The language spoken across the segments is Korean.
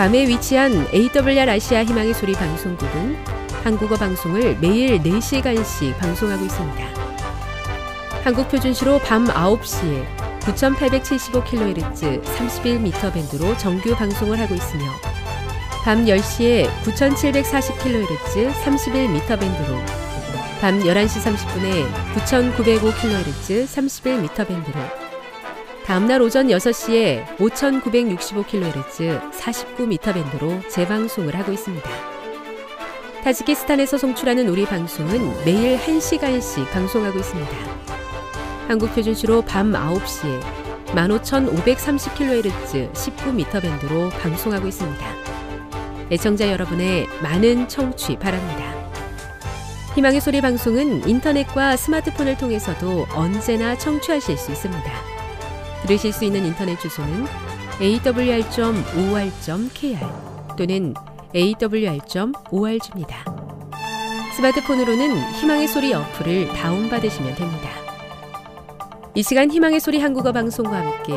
괌에 위치한 AWR 아시아 희망의 소리 방송국은 한국어 방송을 매일 4시간씩 방송하고 있습니다. 한국 표준시로 밤 9시에 9875kHz 31m 밴드로 정규 방송을 하고 있으며 밤 10시에 9740kHz 31m 밴드로 밤 11시 30분에 9905kHz 31m 밴드로 다음날 오전 6시에 5965kHz 49m 밴드로 재방송을 하고 있습니다. 타지키스탄에서 송출하는 우리 방송은 매일 1시간씩 방송하고 있습니다. 한국 표준시로 밤 9시에 15,530kHz 19m 밴드로 방송하고 있습니다. 애청자 여러분의 많은 청취 바랍니다. 희망의 소리 방송은 인터넷과 스마트폰을 통해서도 언제나 청취하실 수 있습니다. 들으실 수 있는 인터넷 주소는 awr.or.kr 또는 awr.org입니다. 스마트폰으로는 희망의 소리 어플을 다운받으시면 됩니다. 이 시간 희망의 소리 한국어 방송과 함께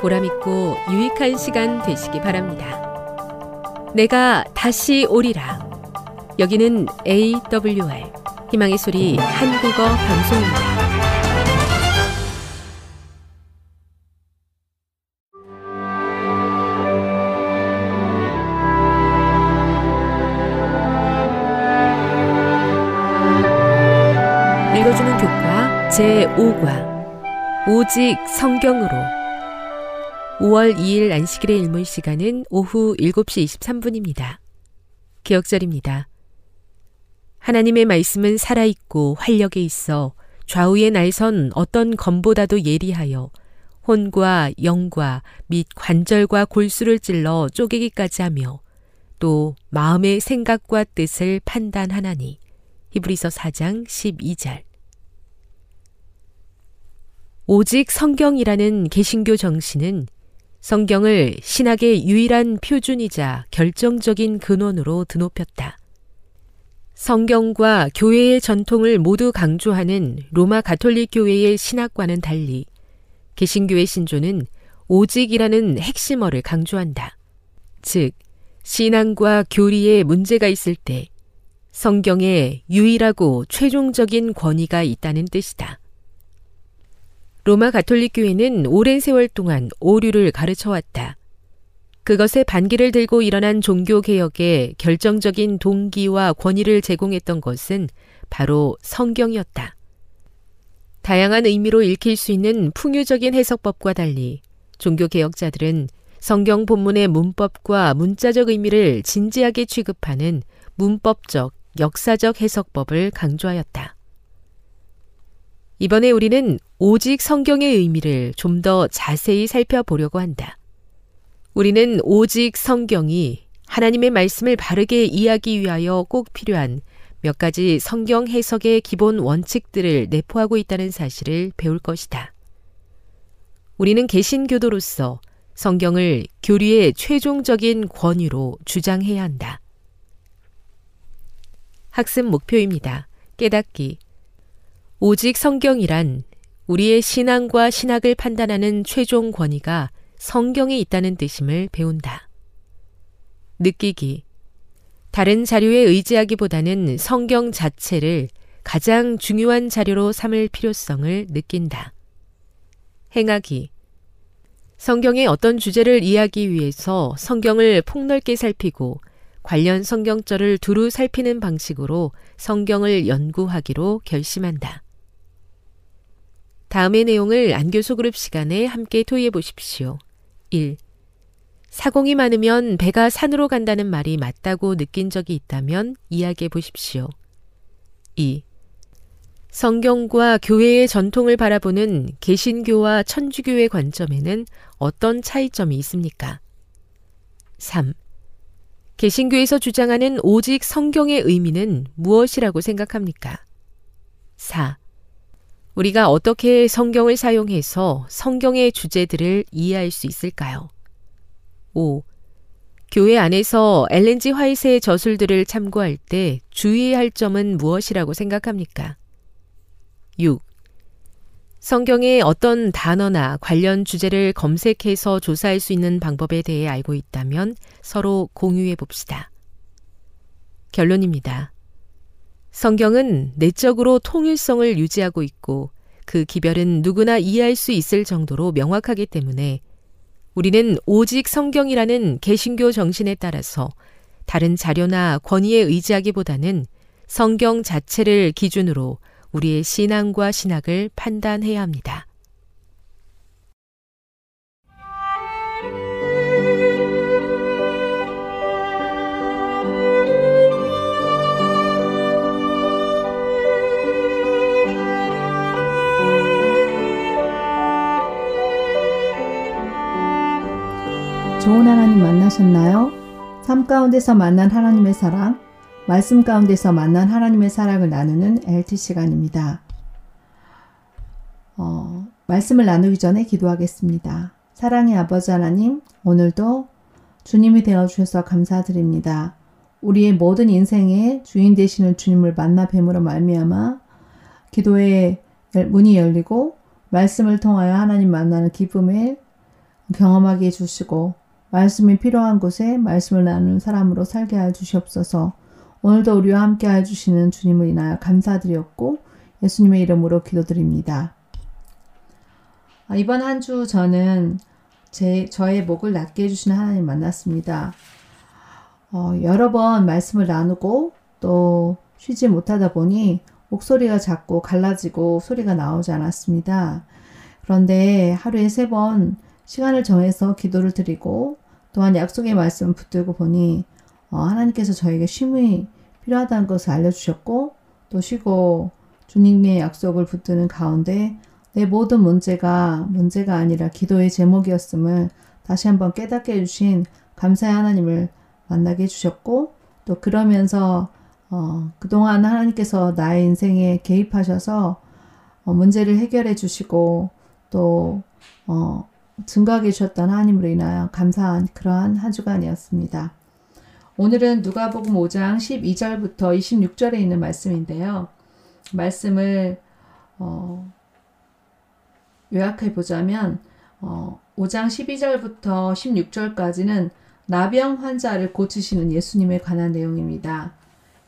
보람있고 유익한 시간 되시기 바랍니다. 내가 다시 오리라. 여기는 AWR 희망의 소리 한국어 방송입니다. 제5과 오직 성경으로 5월 2일 안식일의 일몰 시간은 오후 7시 23분입니다. 기억절입니다. 하나님의 말씀은 살아있고 활력에 있어 좌우의 날선 어떤 검보다도 예리하여 혼과 영과 및 관절과 골수를 찔러 쪼개기까지 하며 또 마음의 생각과 뜻을 판단하나니 히브리서 4장 12절 오직 성경이라는 개신교 정신은 성경을 신학의 유일한 표준이자 결정적인 근원으로 드높였다. 성경과 교회의 전통을 모두 강조하는 로마 가톨릭 교회의 신학과는 달리 개신교의 신조는 오직이라는 핵심어를 강조한다. 즉, 신앙과 교리에 문제가 있을 때 성경에 유일하고 최종적인 권위가 있다는 뜻이다. 로마 가톨릭 교회는 오랜 세월 동안 오류를 가르쳐 왔다. 그것에 반기를 들고 일어난 종교 개혁에 결정적인 동기와 권위를 제공했던 것은 바로 성경이었다. 다양한 의미로 읽힐 수 있는 풍요적인 해석법과 달리 종교 개혁자들은 성경 본문의 문법과 문자적 의미를 진지하게 취급하는 문법적, 역사적 해석법을 강조하였다. 이번에 우리는 오직 성경의 의미를 좀 더 자세히 살펴보려고 한다. 우리는 오직 성경이 하나님의 말씀을 바르게 이해하기 위하여 꼭 필요한 몇 가지 성경 해석의 기본 원칙들을 내포하고 있다는 사실을 배울 것이다. 우리는 개신교도로서 성경을 교리의 최종적인 권위로 주장해야 한다. 학습 목표입니다. 깨닫기. 오직 성경이란 우리의 신앙과 신학을 판단하는 최종 권위가 성경에 있다는 뜻임을 배운다. 느끼기. 다른 자료에 의지하기보다는 성경 자체를 가장 중요한 자료로 삼을 필요성을 느낀다. 행하기. 성경의 어떤 주제를 이해하기 위해서 성경을 폭넓게 살피고 관련 성경절을 두루 살피는 방식으로 성경을 연구하기로 결심한다. 다음의 내용을 안교소 그룹 시간에 함께 토의해 보십시오. 1. 사공이 많으면 배가 산으로 간다는 말이 맞다고 느낀 적이 있다면 이야기해 보십시오. 2. 성경과 교회의 전통을 바라보는 개신교와 천주교의 관점에는 어떤 차이점이 있습니까? 3. 개신교에서 주장하는 오직 성경의 의미는 무엇이라고 생각합니까? 4. 우리가 어떻게 성경을 사용해서 성경의 주제들을 이해할 수 있을까요? 5. 교회 안에서 엘렌지 화이트의 저술들을 참고할 때 주의해야 할 점은 무엇이라고 생각합니까? 6. 성경의 어떤 단어나 관련 주제를 검색해서 조사할 수 있는 방법에 대해 알고 있다면 서로 공유해 봅시다. 결론입니다. 성경은 내적으로 통일성을 유지하고 있고 그 기별은 누구나 이해할 수 있을 정도로 명확하기 때문에 우리는 오직 성경이라는 개신교 정신에 따라서 다른 자료나 권위에 의지하기보다는 성경 자체를 기준으로 우리의 신앙과 신학을 판단해야 합니다. 좋은 하나님 만나셨나요? 삶 가운데서 만난 하나님의 사랑, 말씀 가운데서 만난 하나님의 사랑을 나누는 LT 시간입니다. 어, 말씀을 나누기 전에 기도하겠습니다. 사랑의 아버지 하나님, 오늘도 주님이 되어 주셔서 감사드립니다. 우리의 모든 인생의 주인 되시는 주님을 만나 뵈므로 말미암아 기도의 문이 열리고 말씀을 통하여 하나님 만나는 기쁨을 경험하게 해주시고 말씀이 필요한 곳에 말씀을 나누는 사람으로 살게 하여 주시옵소서. 오늘도 우리와 함께 하여 주시는 주님을 인하여 감사드렸고 예수님의 이름으로 기도드립니다. 아, 이번 한 주 저는 제, 저의 목을 낫게 해주시는 하나님 만났습니다. 어, 여러 번 말씀을 나누고 또 쉬지 못하다 보니 목소리가 자꾸 갈라지고 소리가 나오지 않았습니다. 그런데 하루에 세 번 시간을 정해서 기도를 드리고 또한 약속의 말씀을 붙들고 보니 어, 하나님께서 저에게 쉼이 필요하다는 것을 알려주셨고 또 쉬고 주님의 약속을 붙드는 가운데 내 모든 문제가 문제가 아니라 기도의 제목이었음을 다시 한번 깨닫게 해주신 감사의 하나님을 만나게 해주셨고 또 그러면서 어, 그동안 하나님께서 나의 인생에 개입하셔서 어, 문제를 해결해 주시고 또 어, 증거하게 주셨던 하나님으로 인하여 감사한 그러한 한 주간이었습니다. 오늘은 누가복음 5장 12절부터 26절에 있는 말씀인데요. 말씀을 어, 요약해 보자면 어, 5장 12절부터 16절까지는 나병 환자를 고치시는 예수님에 관한 내용입니다.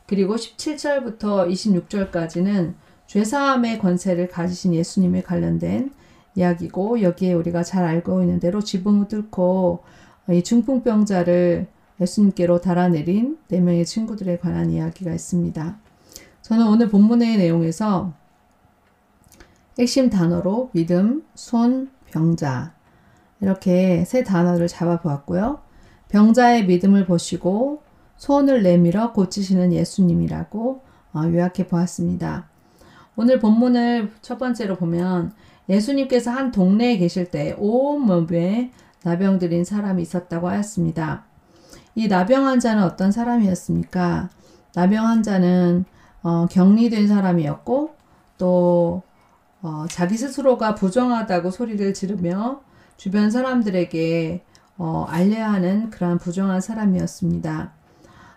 그리고 17절부터 26절까지는 죄사함의 권세를 가지신 예수님에 관련된 이야기고 여기에 우리가 잘 알고 있는 대로 지붕을 뚫고 이 중풍병자를 예수님께로 달아내린 네 명의 친구들에 관한 이야기가 있습니다. 저는 오늘 본문의 내용에서 핵심 단어로 믿음, 손, 병자 이렇게 세 단어를 잡아보았고요. 병자의 믿음을 보시고 손을 내밀어 고치시는 예수님이라고 어, 요약해 보았습니다. 오늘 본문을 첫 번째로 보면 예수님께서 한 동네에 계실 때 온 몸에 나병 들인 사람이 있었다고 하였습니다. 이 나병 환자는 어떤 사람이었습니까? 나병 환자는 어, 격리된 사람이었고 또 어, 자기 스스로가 부정하다고 소리를 지르며 주변 사람들에게 어, 알려야 하는 그러한 부정한 사람이었습니다.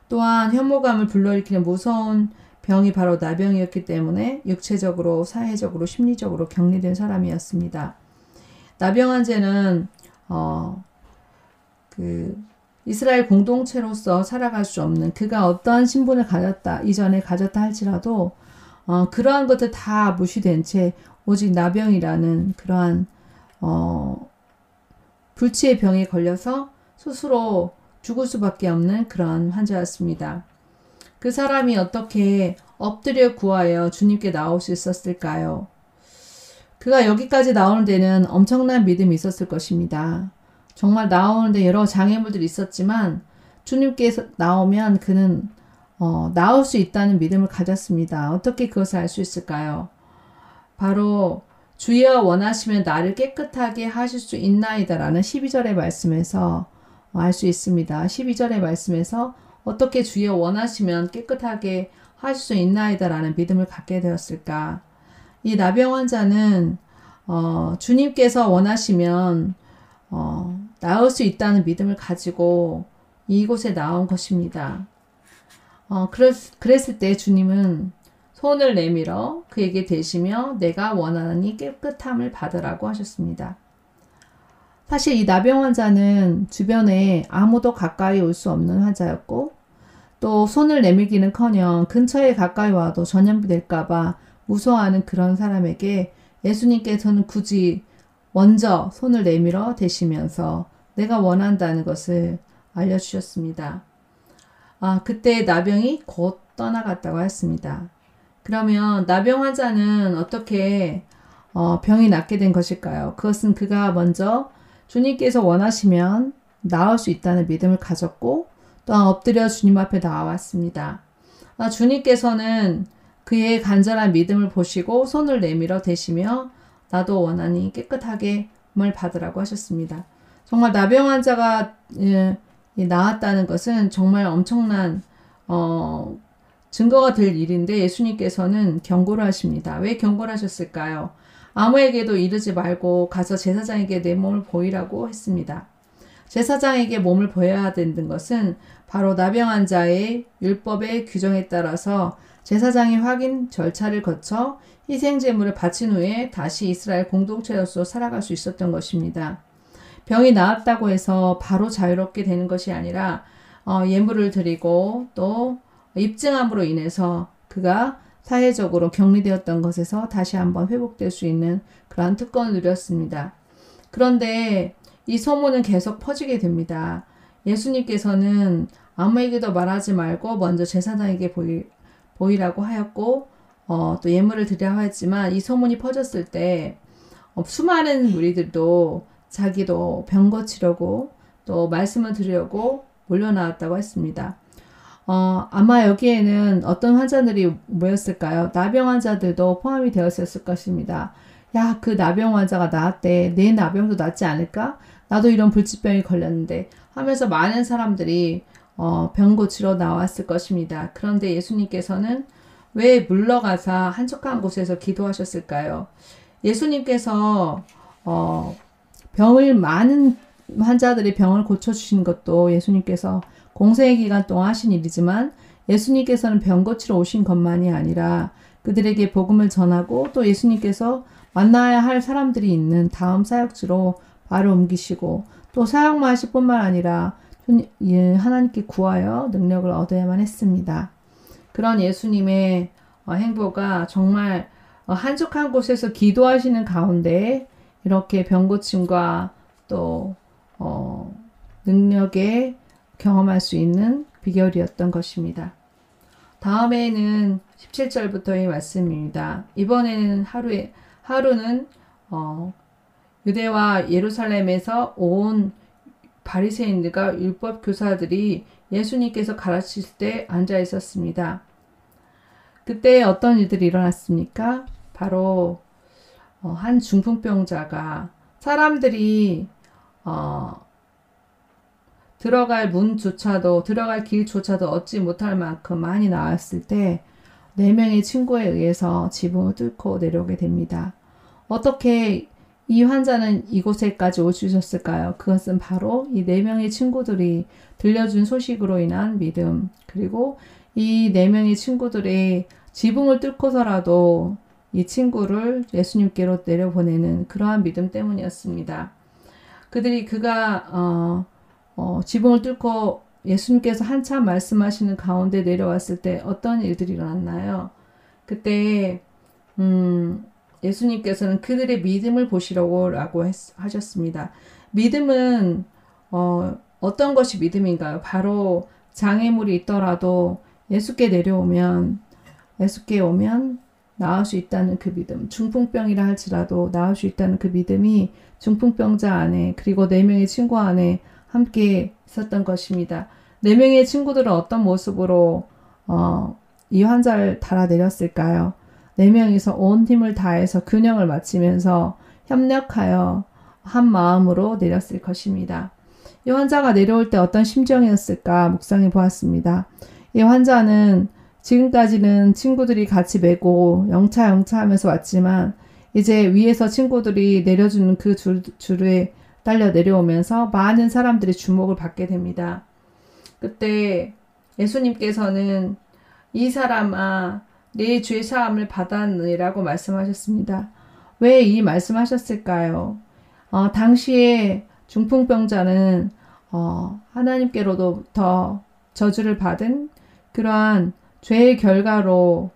또한 혐오감을 불러일으키는 무서운 병이 바로 나병이었기 때문에 육체적으로, 사회적으로, 심리적으로 격리된 사람이었습니다. 나병 환자는 어, 그 이스라엘 공동체로서 살아갈 수 없는 그가 어떠한 신분을 가졌다 이전에 가졌다 할지라도 어, 그러한 것들 다 무시된 채 오직 나병이라는 그러한 어, 불치의 병에 걸려서 스스로 죽을 수밖에 없는 그러한 환자였습니다. 그 사람이 어떻게 엎드려 구하여 주님께 나올 수 있었을까요? 그가 여기까지 나오는 데는 엄청난 믿음이 있었을 것입니다. 정말 나오는데 여러 장애물들이 있었지만 주님께서 나오면 그는 어, 나올 수 있다는 믿음을 가졌습니다. 어떻게 그것을 알 수 있을까요? 바로 주여 원하시면 나를 깨끗하게 하실 수 있나이다라는 12절의 말씀에서 알 수 있습니다. 12절의 말씀에서 어떻게 주여 원하시면 깨끗하게 하실 수 있나이다라는 믿음을 갖게 되었을까? 이 나병 환자는 어, 주님께서 원하시면 어, 나을 수 있다는 믿음을 가지고 이곳에 나온 것입니다. 어, 그랬, 그랬을 때 주님은 손을 내밀어 그에게 대시며 내가 원하니 깨끗함을 받으라고 하셨습니다. 사실 이 나병 환자는 주변에 아무도 가까이 올 수 없는 환자였고 또 손을 내밀기는커녕 근처에 가까이 와도 전염될까봐 무서워하는 그런 사람에게 예수님께서는 굳이 먼저 손을 내밀어 대시면서 내가 원한다는 것을 알려주셨습니다. 아, 그때 나병이 곧 떠나갔다고 했습니다. 그러면 나병 환자는 어떻게 어, 병이 낫게 된 것일까요? 그것은 그가 먼저 주님께서 원하시면 나을 수 있다는 믿음을 가졌고 또한 엎드려 주님 앞에 나왔습니다. 아, 주님께서는 그의 간절한 믿음을 보시고 손을 내밀어 대시며 나도 원하니 깨끗하게 물 받으라고 하셨습니다. 정말 나병 환자가 예, 나았다는 것은 정말 엄청난 어, 증거가 될 일인데 예수님께서는 경고를 하십니다. 왜 경고를 하셨을까요? 아무에게도 이르지 말고 가서 제사장에게 내 몸을 보이라고 했습니다. 제사장에게 몸을 보여야 되는 것은 바로 나병한 자의 율법의 규정에 따라서 제사장이 확인 절차를 거쳐 희생 제물을 바친 후에 다시 이스라엘 공동체로서 살아갈 수 있었던 것입니다. 병이 나았다고 해서 바로 자유롭게 되는 것이 아니라 어, 예물을 드리고 또 입증함으로 인해서 그가 사회적으로 격리되었던 것에서 다시 한번 회복될 수 있는 그러한 특권을 누렸습니다. 그런데 이 소문은 계속 퍼지게 됩니다. 예수님께서는 아무에게도 말하지 말고 먼저 제사장에게 보이, 보이라고 하였고 어, 또 예물을 드리라 하였지만 이 소문이 퍼졌을 때 어, 수많은 무리들도 자기도 병 고치려고 또 말씀을 드리려고 몰려나왔다고 했습니다. 어, 아마 여기에는 어떤 환자들이 모였을까요? 나병 환자들도 포함이 되었을 것입니다. 야, 그 나병 환자가 나았대. 내 나병도 낫지 않을까? 나도 이런 불치병이 걸렸는데 하면서 많은 사람들이 어, 병 고치러 나왔을 것입니다. 그런데 예수님께서는 왜 물러가서 한적한 곳에서 기도하셨을까요? 예수님께서 어, 병을 많은 환자들의 병을 고쳐주신 것도 예수님께서 공생의 기간 동안 하신 일이지만 예수님께서는 병 고치러 오신 것만이 아니라 그들에게 복음을 전하고 또 예수님께서 만나야 할 사람들이 있는 다음 사역지로 바로 옮기시고 또 사역만 하실 뿐만 아니라 예, 하나님께 구하여 능력을 얻어야만 했습니다. 그런 예수님의 어, 행보가 정말 어, 한적한 곳에서 기도하시는 가운데 이렇게 병고침과 또 어, 능력에 경험할 수 있는 비결이었던 것입니다. 다음에는 17절부터의 말씀입니다. 이번에는 하루에 하루는 어, 유대와 예루살렘에서 온 바리새인들과 율법 교사들이 예수님께서 가르치실 때 앉아 있었습니다. 그때 어떤 일들이 일어났습니까? 바로 어, 한 중풍병자가 사람들이 어, 들어갈 문조차도 들어갈 길조차도 얻지 못할 만큼 많이 나왔을 때 네 명의 친구에 의해서 지붕을 뚫고 내려오게 됩니다. 어떻게 이 환자는 이곳에까지 있었을까요? 그것은 바로 이 네 명의 친구들이 들려준 소식으로 인한 믿음, 그리고 이 네 명의 친구들의 지붕을 뚫고서라도 이 친구를 예수님께로 내려보내는 그러한 믿음 때문이었습니다. 그들이 그가 어, 어, 지붕을 뚫고 예수님께서 한참 말씀하시는 가운데 내려왔을 때 어떤 일들이 일어났나요? 그때 음, 예수님께서는 그들의 믿음을 보시려고라고 했, 하셨습니다. 믿음은 어, 어떤 것이 믿음인가요? 바로 장애물이 있더라도 예수께 내려오면 예수께 오면 나을 수 있다는 그 믿음, 중풍병이라 할지라도 나을 수 있다는 그 믿음이 중풍병자 안에 그리고 네 명의 친구 안에 함께 있었던 것입니다. 네 명의 친구들은 어떤 모습으로 어, 이 환자를 달아내렸을까요? 네 명이서 온 힘을 다해서 균형을 맞추면서 협력하여 한 마음으로 내렸을 것입니다. 이 환자가 내려올 때 어떤 심정이었을까 묵상해 보았습니다. 이 환자는 지금까지는 친구들이 같이 메고 영차 영차 하면서 왔지만 이제 위에서 친구들이 내려주는 그 줄, 줄에 딸려 내려오면서 많은 사람들이 주목을 받게 됩니다. 그때 예수님께서는 이 사람아 내죄 사함을 받았느라고 말씀하셨습니다. 왜 이 말씀하셨을까요? 어, 당시에 중풍병자는 어, 하나님께로부터 저주를 받은 그러한 죄의 결과로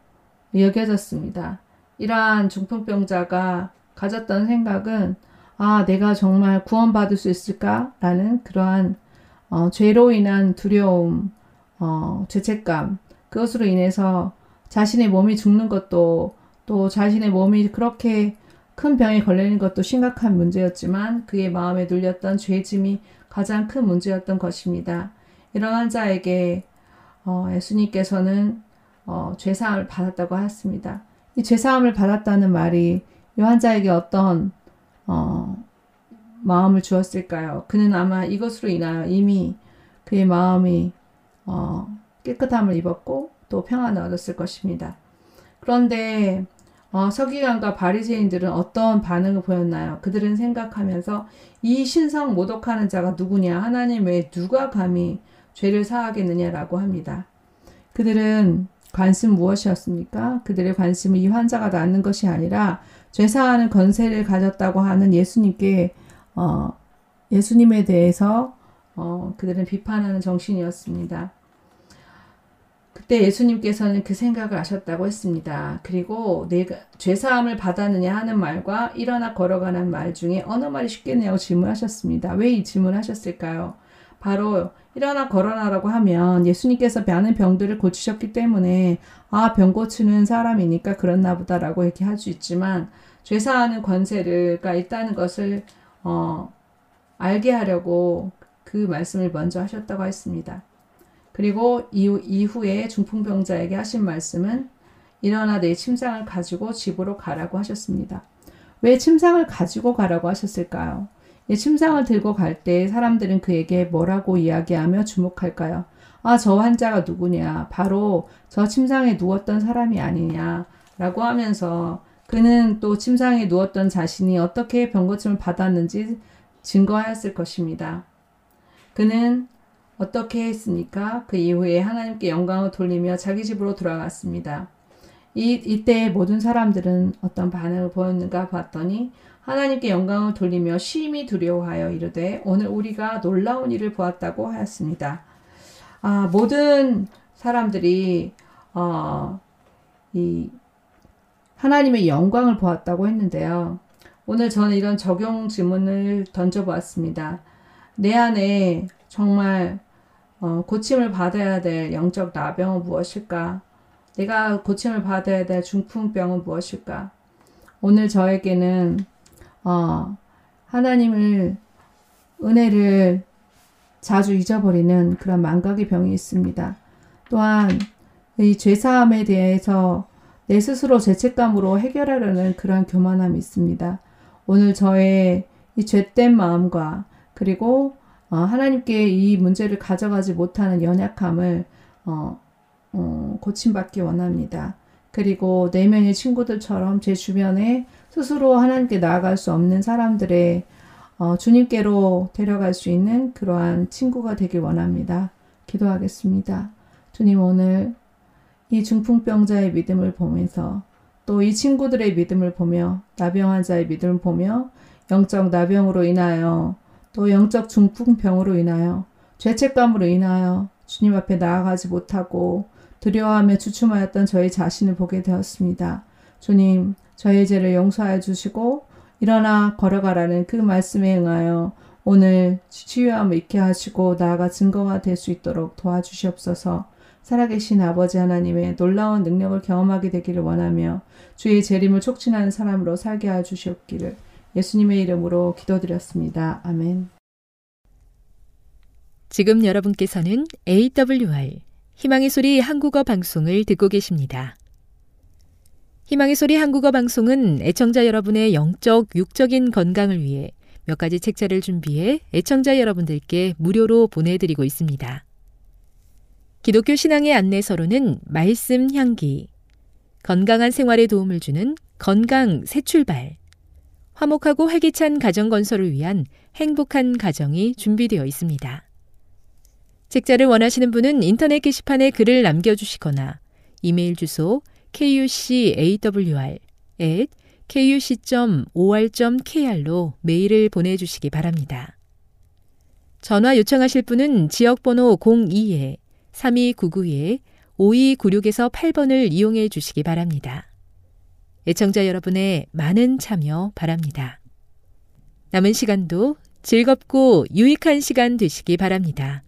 여겨졌습니다. 이러한 중풍병자가 가졌던 생각은 아, 내가 정말 구원받을 수 있을까라는 그러한 어, 죄로 인한 두려움, 어, 죄책감, 그것으로 인해서 자신의 몸이 죽는 것도 또 자신의 몸이 그렇게 큰 병에 걸리는 것도 심각한 문제였지만 그의 마음에 눌렸던 죄짐이 가장 큰 문제였던 것입니다. 이런 환자에게 어, 예수님께서는 어, 죄사함을 받았다고 하였습니다. 이 죄사함을 받았다는 말이 이 환자에게 어떤 어, 마음을 주었을까요? 그는 아마 이것으로 인하여 이미 그의 마음이 어, 깨끗함을 입었고 또 평안을 얻었을 것입니다. 그런데 어, 서기관과 바리새인들은 어떤 반응을 보였나요? 그들은 생각하면서 이 신성 모독하는 자가 누구냐? 하나님 외에 누가 감히 죄를 사하겠느냐라고 합니다. 그들은 관심 무엇이었습니까? 그들의 관심은 이 환자가 낫는 것이 아니라 죄사하는 건세를 가졌다고 하는 예수님께 어, 예수님에 대해서 어, 그들은 비판하는 정신이었습니다. 그때 예수님께서는 그 생각을 하셨다고 했습니다. 그리고 내가 죄사함을 받았느냐 하는 말과 일어나 걸어가는 말 중에 어느 말이 쉽겠냐고 질문하셨습니다. 왜 이 질문하셨을까요? 바로 일어나 걸어나라고 하면 예수님께서 많은 병들을 고치셨기 때문에 아, 병 고치는 사람이니까 그렇나 보다라고 이렇게 할수 있지만 죄사하는 권세가 있다는 것을 어, 알게 하려고 그 말씀을 먼저 하셨다고 했습니다. 그리고 이후, 이후에 중풍병자에게 하신 말씀은 일어나 내 침상을 가지고 집으로 가라고 하셨습니다. 왜 침상을 가지고 가라고 하셨을까요? 침상을 들고 갈 때 사람들은 그에게 뭐라고 이야기하며 주목할까요? 아, 저 환자가 누구냐? 바로 저 침상에 누웠던 사람이 아니냐? 라고 하면서 그는 또 침상에 누웠던 자신이 어떻게 병고침을 받았는지 증거하였을 것입니다. 그는 어떻게 했습니까? 그 이후에 하나님께 영광을 돌리며 자기 집으로 돌아갔습니다. 이, 이때 모든 사람들은 어떤 반응을 보였는가 봤더니 하나님께 영광을 돌리며 심히 두려워하여 이르되 오늘 우리가 놀라운 일을 보았다고 하였습니다. 아, 모든 사람들이 어, 이 하나님의 영광을 보았다고 했는데요. 오늘 저는 이런 적용 질문을 던져보았습니다. 내 안에 정말 어, 고침을 받아야 될 영적 나병은 무엇일까? 내가 고침을 받아야 될 중풍병은 무엇일까? 오늘 저에게는 어, 하나님을 은혜를 자주 잊어버리는 그런 망각의 병이 있습니다. 또한 이 죄사함에 대해서 내 스스로 죄책감으로 해결하려는 그런 교만함이 있습니다. 오늘 저의 이 죄된 마음과 그리고 어, 하나님께 이 문제를 가져가지 못하는 연약함을 어, 어, 고침받기 원합니다. 그리고 내면의 친구들처럼 제 주변에 스스로 하나님께 나아갈 수 없는 사람들의 어, 주님께로 데려갈 수 있는 그러한 친구가 되길 원합니다. 기도하겠습니다. 주님 오늘 이 중풍병자의 믿음을 보면서 또 이 친구들의 믿음을 보며 나병 환자의 믿음을 보며 영적 나병으로 인하여 또 영적 중풍병으로 인하여 죄책감으로 인하여 주님 앞에 나아가지 못하고 두려워하며 주춤하였던 저희 자신을 보게 되었습니다. 주님, 저의 죄를 용서하여 주시고 일어나 걸어가라는 그 말씀에 응하여 오늘 치유함을 있게 하시고 나아가 증거가 될 수 있도록 도와주시옵소서. 살아계신 아버지 하나님의 놀라운 능력을 경험하게 되기를 원하며 주의 재림을 촉진하는 사람으로 살게 하여 주시옵기를 예수님의 이름으로 기도드렸습니다. 아멘. 지금 여러분께서는 AWR 희망의 소리 한국어 방송을 듣고 계십니다. 희망의 소리 한국어 방송은 애청자 여러분의 영적, 육적인 건강을 위해 몇 가지 책자를 준비해 애청자 여러분들께 무료로 보내드리고 있습니다. 기독교 신앙의 안내서로는 말씀 향기, 건강한 생활에 도움을 주는 건강 새 출발, 화목하고 활기찬 가정 건설을 위한 행복한 가정이 준비되어 있습니다. 책자를 원하시는 분은 인터넷 게시판에 글을 남겨주시거나 이메일 주소 kucawr kuc.or.kr로 메일을 보내주시기 바랍니다. 전화 요청하실 분은 지역번호 02-3299-5296에서 8번을 이용해 주시기 바랍니다. 애청자 여러분의 많은 참여 바랍니다. 남은 시간도 즐겁고 유익한 시간 되시기 바랍니다.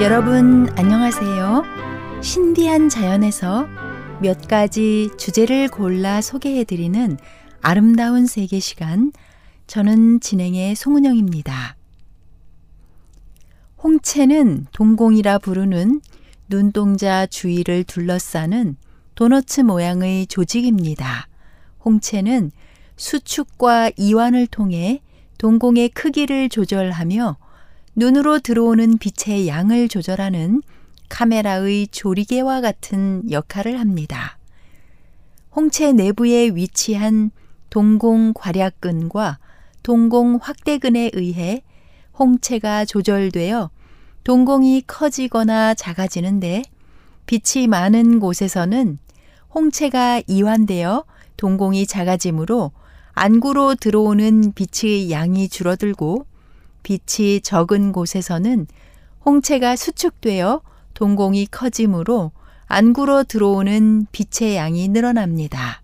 여러분 안녕하세요. 신비한 자연에서 몇 가지 주제를 골라 소개해 드리는 아름다운 세계 시간 저는 진행의 송은영입니다. 홍채는 동공이라 부르는 눈동자 주위를 둘러싸는 도너츠 모양의 조직입니다. 홍채는 수축과 이완을 통해 동공의 크기를 조절하며 눈으로 들어오는 빛의 양을 조절하는 카메라의 조리개와 같은 역할을 합니다. 홍채 내부에 위치한 동공 괄약근과 동공 확대근에 의해 홍채가 조절되어 동공이 커지거나 작아지는데 빛이 많은 곳에서는 홍채가 이완되어 동공이 작아지므로 안구로 들어오는 빛의 양이 줄어들고 빛이 적은 곳에서는 홍채가 수축되어 동공이 커지므로 안구로 들어오는 빛의 양이 늘어납니다.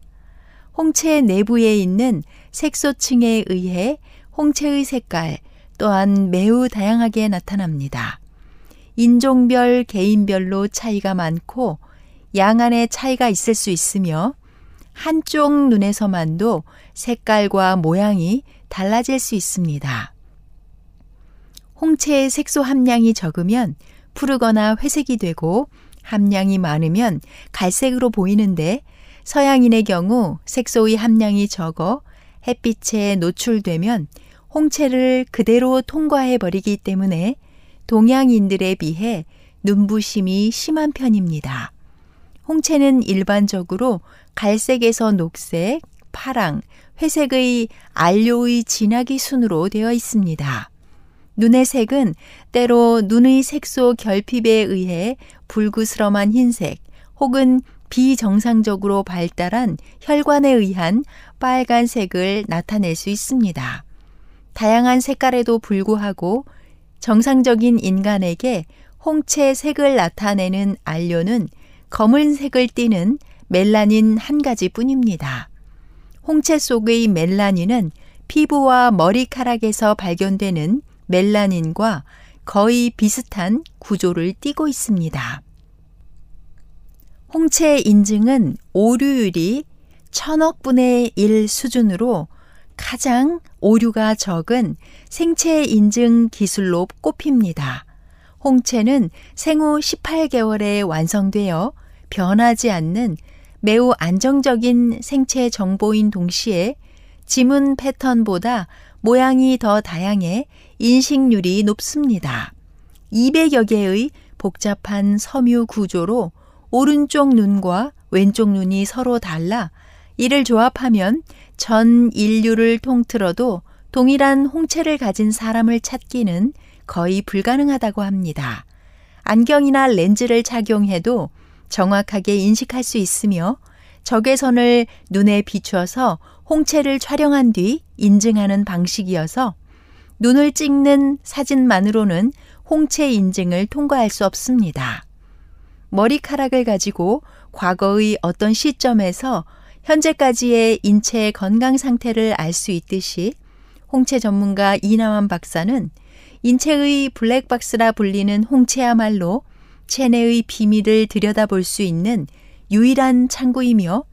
홍채 내부에 있는 색소층에 의해 홍채의 색깔 또한 매우 다양하게 나타납니다. 인종별, 개인별로 차이가 많고 양안의 차이가 있을 수 있으며 한쪽 눈에서만도 색깔과 모양이 달라질 수 있습니다. 홍채의 색소 함량이 적으면 푸르거나 회색이 되고 함량이 많으면 갈색으로 보이는데 서양인의 경우 색소의 함량이 적어 햇빛에 노출되면 홍채를 그대로 통과해 버리기 때문에 동양인들에 비해 눈부심이 심한 편입니다. 홍채는 일반적으로 갈색에서 녹색, 파랑, 회색의 안료의 진하기 순으로 되어 있습니다. 눈의 색은 때로 눈의 색소 결핍에 의해 불구스럼한 흰색 혹은 비정상적으로 발달한 혈관에 의한 빨간색을 나타낼 수 있습니다. 다양한 색깔에도 불구하고 정상적인 인간에게 홍채 색을 나타내는 안료는 검은색을 띠는 멜라닌 한 가지 뿐입니다. 홍채 속의 멜라닌은 피부와 머리카락에서 발견되는 멜라닌과 거의 비슷한 구조를 띠고 있습니다. 홍채 인증은 오류율이 천억 분의 1 수준으로 가장 오류가 적은 생체 인증 기술로 꼽힙니다. 홍채는 생후 18개월에 완성되어 변하지 않는 매우 안정적인 생체 정보인 동시에 지문 패턴보다 모양이 더 다양해 인식률이 높습니다. 200여 개의 복잡한 섬유 구조로 오른쪽 눈과 왼쪽 눈이 서로 달라 이를 조합하면 전 인류를 통틀어도 동일한 홍채를 가진 사람을 찾기는 거의 불가능하다고 합니다. 안경이나 렌즈를 착용해도 정확하게 인식할 수 있으며 적외선을 눈에 비추어서 홍채를 촬영한 뒤 인증하는 방식이어서 눈을 찍는 사진만으로는 홍채 인증을 통과할 수 없습니다. 머리카락을 가지고 과거의 어떤 시점에서 현재까지의 인체의 건강 상태를 알 수 있듯이 홍채 전문가 이나완 박사는 인체의 블랙박스라 불리는 홍채야말로 체내의 비밀을 들여다볼 수 있는 유일한 창구이며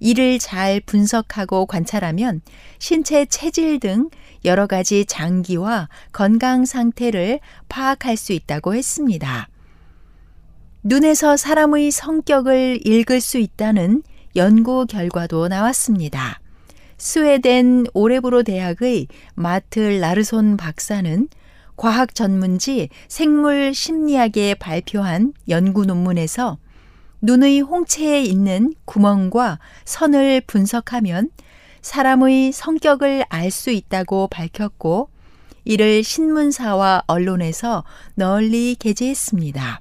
이를 잘 분석하고 관찰하면 신체 체질 등 여러 가지 장기와 건강 상태를 파악할 수 있다고 했습니다. 눈에서 사람의 성격을 읽을 수 있다는 연구 결과도 나왔습니다. 스웨덴 오레브로 대학의 마틀 라르손 박사는 과학 전문지 생물 심리학에 발표한 연구 논문에서 눈의 홍채에 있는 구멍과 선을 분석하면 사람의 성격을 알 수 있다고 밝혔고 이를 신문사와 언론에서 널리 게재했습니다.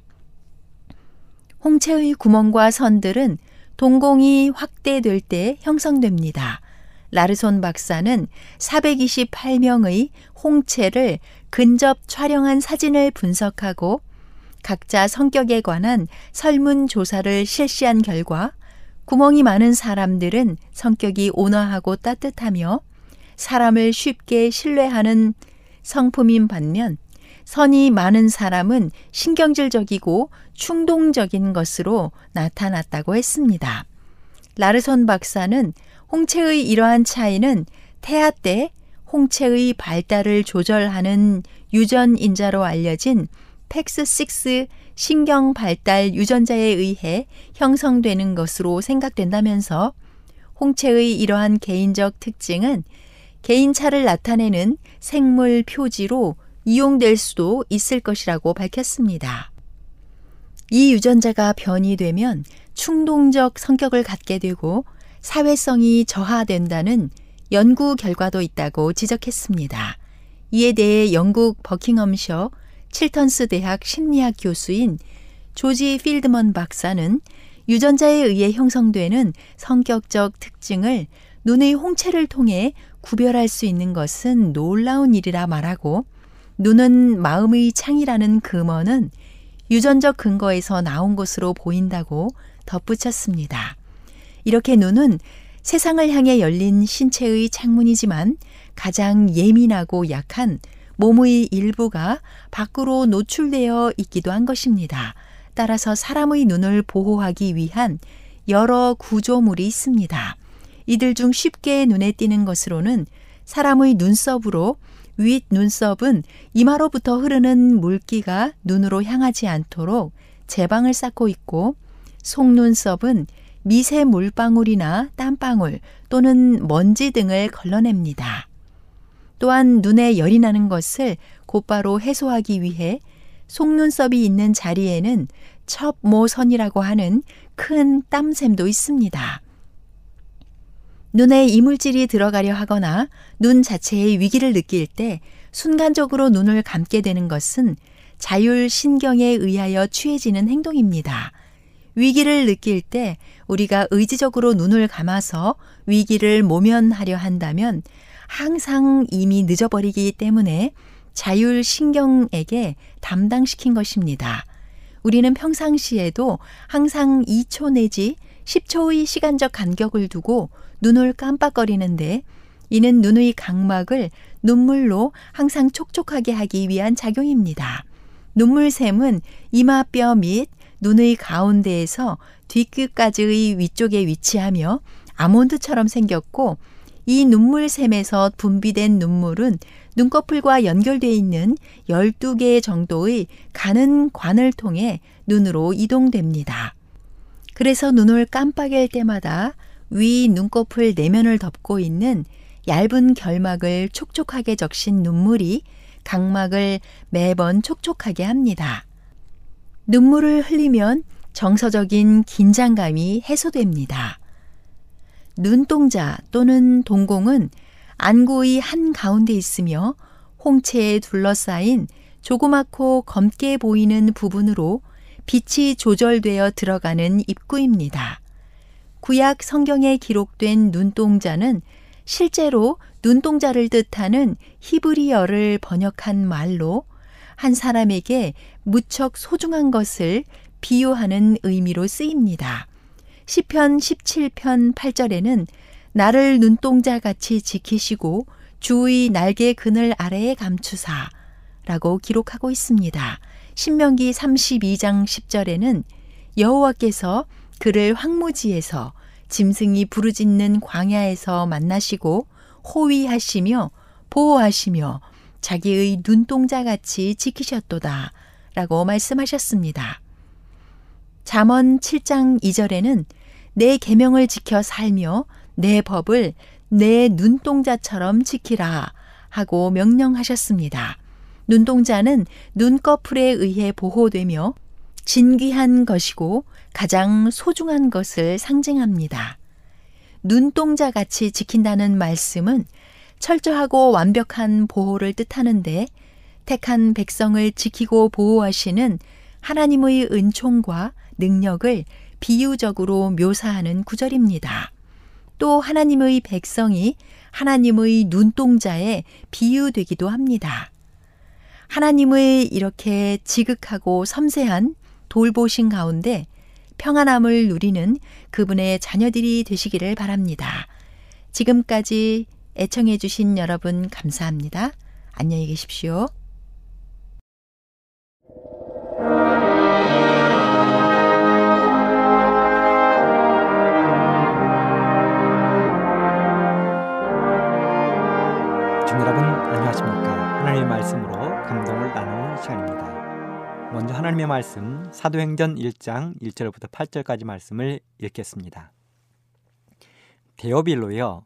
홍채의 구멍과 선들은 동공이 확대될 때 형성됩니다. 라르손 박사는 428명의 홍채를 근접 촬영한 사진을 분석하고 각자 성격에 관한 설문조사를 실시한 결과 구멍이 많은 사람들은 성격이 온화하고 따뜻하며 사람을 쉽게 신뢰하는 성품인 반면 선이 많은 사람은 신경질적이고 충동적인 것으로 나타났다고 했습니다. 라르손 박사는 홍채의 이러한 차이는 태아 때 홍채의 발달을 조절하는 유전인자로 알려진 팩스6 신경 발달 유전자에 의해 형성되는 것으로 생각된다면서 홍채의 이러한 개인적 특징은 개인차를 나타내는 생물 표지로 이용될 수도 있을 것이라고 밝혔습니다. 이 유전자가 변이되면 충동적 성격을 갖게 되고 사회성이 저하된다는 연구 결과도 있다고 지적했습니다. 이에 대해 영국 버킹엄셔 칠턴스 대학 심리학 교수인 조지 필드먼 박사는 유전자에 의해 형성되는 성격적 특징을 눈의 홍채를 통해 구별할 수 있는 것은 놀라운 일이라 말하고 눈은 마음의 창이라는 금어는 유전적 근거에서 나온 것으로 보인다고 덧붙였습니다. 이렇게 눈은 세상을 향해 열린 신체의 창문이지만 가장 예민하고 약한 몸의 일부가 밖으로 노출되어 있기도 한 것입니다. 따라서 사람의 눈을 보호하기 위한 여러 구조물이 있습니다. 이들 중 쉽게 눈에 띄는 것으로는 사람의 눈썹으로 윗 눈썹은 이마로부터 흐르는 물기가 눈으로 향하지 않도록 제방을 쌓고 있고 속눈썹은 미세 물방울이나 땀방울 또는 먼지 등을 걸러냅니다. 또한 눈에 열이 나는 것을 곧바로 해소하기 위해 속눈썹이 있는 자리에는 첩모선이라고 하는 큰 땀샘도 있습니다. 눈에 이물질이 들어가려 하거나 눈 자체의 위기를 느낄 때 순간적으로 눈을 감게 되는 것은 자율신경에 의하여 취해지는 행동입니다. 위기를 느낄 때 우리가 의지적으로 눈을 감아서 위기를 모면하려 한다면 항상 이미 늦어버리기 때문에 자율신경에게 담당시킨 것입니다. 우리는 평상시에도 항상 2초 내지 10초의 시간적 간격을 두고 눈을 깜빡거리는데 이는 눈의 각막을 눈물로 항상 촉촉하게 하기 위한 작용입니다. 눈물샘은 이마뼈 및 눈의 가운데에서 뒷끝까지의 위쪽에 위치하며 아몬드처럼 생겼고 이 눈물샘에서 분비된 눈물은 눈꺼풀과 연결되어 있는 12개 정도의 가는 관을 통해 눈으로 이동됩니다. 그래서 눈을 깜빡일 때마다 위 눈꺼풀 내면을 덮고 있는 얇은 결막을 촉촉하게 적신 눈물이 각막을 매번 촉촉하게 합니다. 눈물을 흘리면 정서적인 긴장감이 해소됩니다. 눈동자 또는 동공은 안구의 한 가운데 있으며 홍채에 둘러싸인 조그맣고 검게 보이는 부분으로 빛이 조절되어 들어가는 입구입니다. 구약 성경에 기록된 눈동자는 실제로 눈동자를 뜻하는 히브리어를 번역한 말로 한 사람에게 무척 소중한 것을 비유하는 의미로 쓰입니다. 시편 17편 8절에는 나를 눈동자 같이 지키시고 주의 날개 그늘 아래에 감추사 라고 기록하고 있습니다. 신명기 32장 10절에는 여호와께서 그를 황무지에서 짐승이 부르짖는 광야에서 만나시고 호위하시며 보호하시며 자기의 눈동자같이 지키셨도다 라고 말씀하셨습니다. 잠언 7장 2절에는 내 계명을 지켜 살며 내 법을 내 눈동자처럼 지키라 하고 명령하셨습니다. 눈동자는 눈꺼풀에 의해 보호되며 진귀한 것이고 가장 소중한 것을 상징합니다. 눈동자 같이 지킨다는 말씀은 철저하고 완벽한 보호를 뜻하는데 택한 백성을 지키고 보호하시는 하나님의 은총과 능력을 비유적으로 묘사하는 구절입니다. 또 하나님의 백성이 하나님의 눈동자에 비유되기도 합니다. 하나님의 이렇게 지극하고 섬세한 돌보신 가운데 평안함을 누리는 그분의 자녀들이 되시기를 바랍니다. 지금까지 애청해주신 여러분 감사합니다. 안녕히 계십시오. 중 여러분 안녕하십니까 하나님의 말씀으로 감동을 나누는 시간입니다 먼저 하나님의 말씀 사도행전 1장 1절부터 8절까지 말씀을 읽겠습니다. 데오빌로여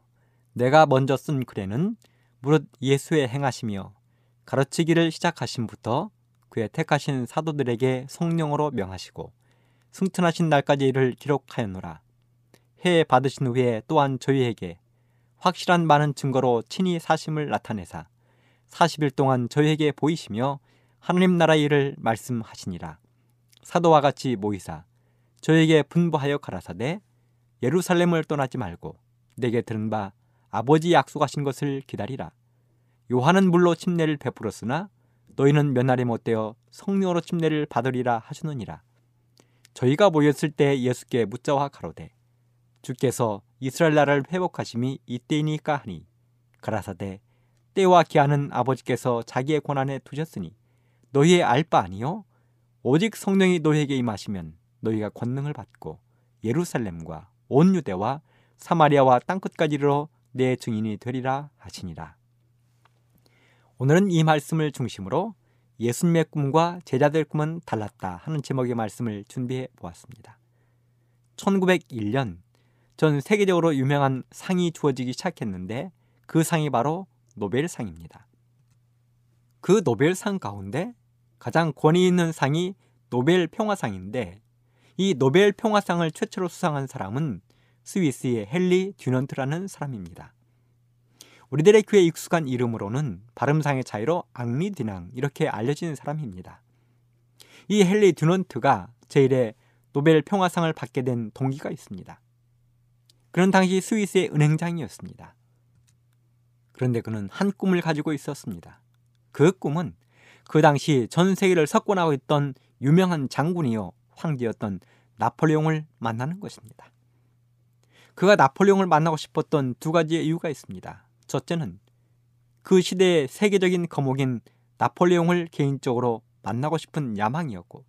내가 먼저 쓴 글에는 무릇 예수의 행하시며 가르치기를 시작하신부터 그의 택하신 사도들에게 성령으로 명하시고 승천하신 날까지 이를 기록하였노라. 해 받으신 후에 또한 저희에게 확실한 많은 증거로 친히 사심을 나타내사 40일 동안 저희에게 보이시며 하나님 나라 일을 말씀하시니라. 사도와 같이 모이사 저에게 분부하여 가라사대 예루살렘을 떠나지 말고 내게 들은 바 아버지 약속하신 것을 기다리라. 요한은 물로 침례를 베풀었으나 너희는 면할이 못되어 성령으로 침례를 받으리라 하시느니라. 저희가 모였을 때 예수께 묻자와 가로되 주께서 이스라엘 나라를 회복하심이 이때이니까 하니 가라사대 때와 기한은 아버지께서 자기의 권한에 두셨으니 너희의 알 바 아니요 오직 성령이 너희에게 임하시면 너희가 권능을 받고 예루살렘과 온 유대와 사마리아와 땅끝까지 이르러 내 증인이 되리라 하시니라. 오늘은 이 말씀을 중심으로 예수님의 꿈과 제자들 꿈은 달랐다 하는 제목의 말씀을 준비해 보았습니다. 1901년 전 세계적으로 유명한 상이 주어지기 시작했는데 그 상이 바로 노벨상입니다. 그 노벨상 가운데 가장 권위 있는 상이 노벨 평화상인데 이 노벨 평화상을 최초로 수상한 사람은 스위스의 헨리 듀넌트라는 사람입니다. 우리들의 귀에 익숙한 이름으로는 발음상의 차이로 앙리 디낭 이렇게 알려진 사람입니다. 이 헨리 듀넌트가 제1회 노벨 평화상을 받게 된 동기가 있습니다. 그는 당시 스위스의 은행장이었습니다. 그런데 그는 한 꿈을 가지고 있었습니다. 그 꿈은 그 당시 전 세계를 석권하고 있던 유명한 장군이요 황제였던 나폴레옹을 만나는 것입니다. 그가 나폴레옹을 만나고 싶었던 두 가지의 이유가 있습니다. 첫째는 그 시대의 세계적인 거목인 나폴레옹을 개인적으로 만나고 싶은 야망이었고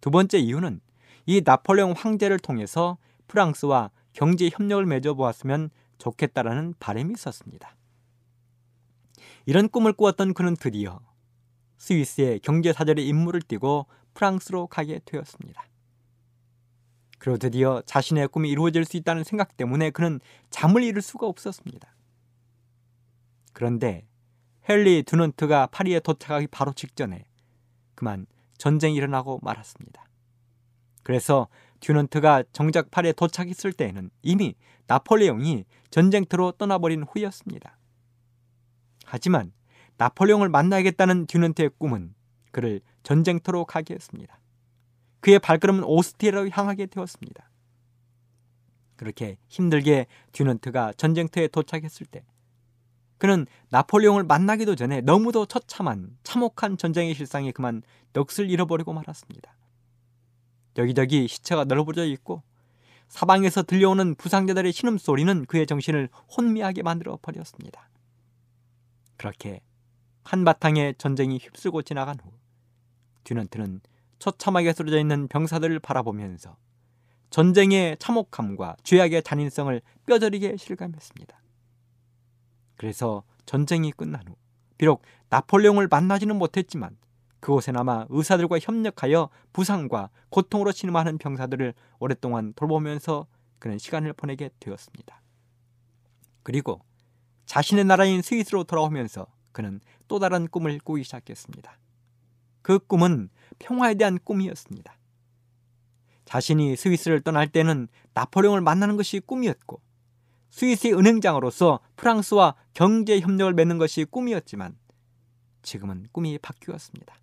두 번째 이유는 이 나폴레옹 황제를 통해서 프랑스와 경제 협력을 맺어 보았으면 좋겠다라는 바람이 있었습니다. 이런 꿈을 꾸었던 그는 드디어 스위스의 경제 사절의 임무를 띠고 프랑스로 가게 되었습니다. 그리고 드디어 자신의 꿈이 이루어질 수 있다는 생각 때문에 그는 잠을 이룰 수가 없었습니다. 그런데 헨리 두넌트가 파리에 도착하기 바로 직전에 그만 전쟁이 일어나고 말았습니다. 그래서 듀넌트가 정작 파리에 도착했을 때에는 이미 나폴레옹이 전쟁터로 떠나버린 후였습니다. 하지만 나폴레옹을 만나야겠다는 듀넌트의 꿈은 그를 전쟁터로 가게 했습니다. 그의 발걸음은 오스트리아로 향하게 되었습니다. 그렇게 힘들게 듀넌트가 전쟁터에 도착했을 때 그는 나폴레옹을 만나기도 전에 너무도 처참한 참혹한 전쟁의 실상에 그만 넋을 잃어버리고 말았습니다. 여기저기 시체가 널브러져 있고 사방에서 들려오는 부상자들의 신음소리는 그의 정신을 혼미하게 만들어 버렸습니다. 그렇게 한바탕의 전쟁이 휩쓸고 지나간 후 듀넌트는 처참하게 쓰러져 있는 병사들을 바라보면서 전쟁의 참혹함과 죄악의 잔인성을 뼈저리게 실감했습니다. 그래서 전쟁이 끝난 후 비록 나폴레옹을 만나지는 못했지만 그곳에나마 의사들과 협력하여 부상과 고통으로 신음하는 병사들을 오랫동안 돌보면서 그는 시간을 보내게 되었습니다. 그리고 자신의 나라인 스위스로 돌아오면서 그는 또 다른 꿈을 꾸기 시작했습니다. 그 꿈은 평화에 대한 꿈이었습니다. 자신이 스위스를 떠날 때는 나폴레옹을 만나는 것이 꿈이었고 스위스의 은행장으로서 프랑스와 경제 협력을 맺는 것이 꿈이었지만 지금은 꿈이 바뀌었습니다.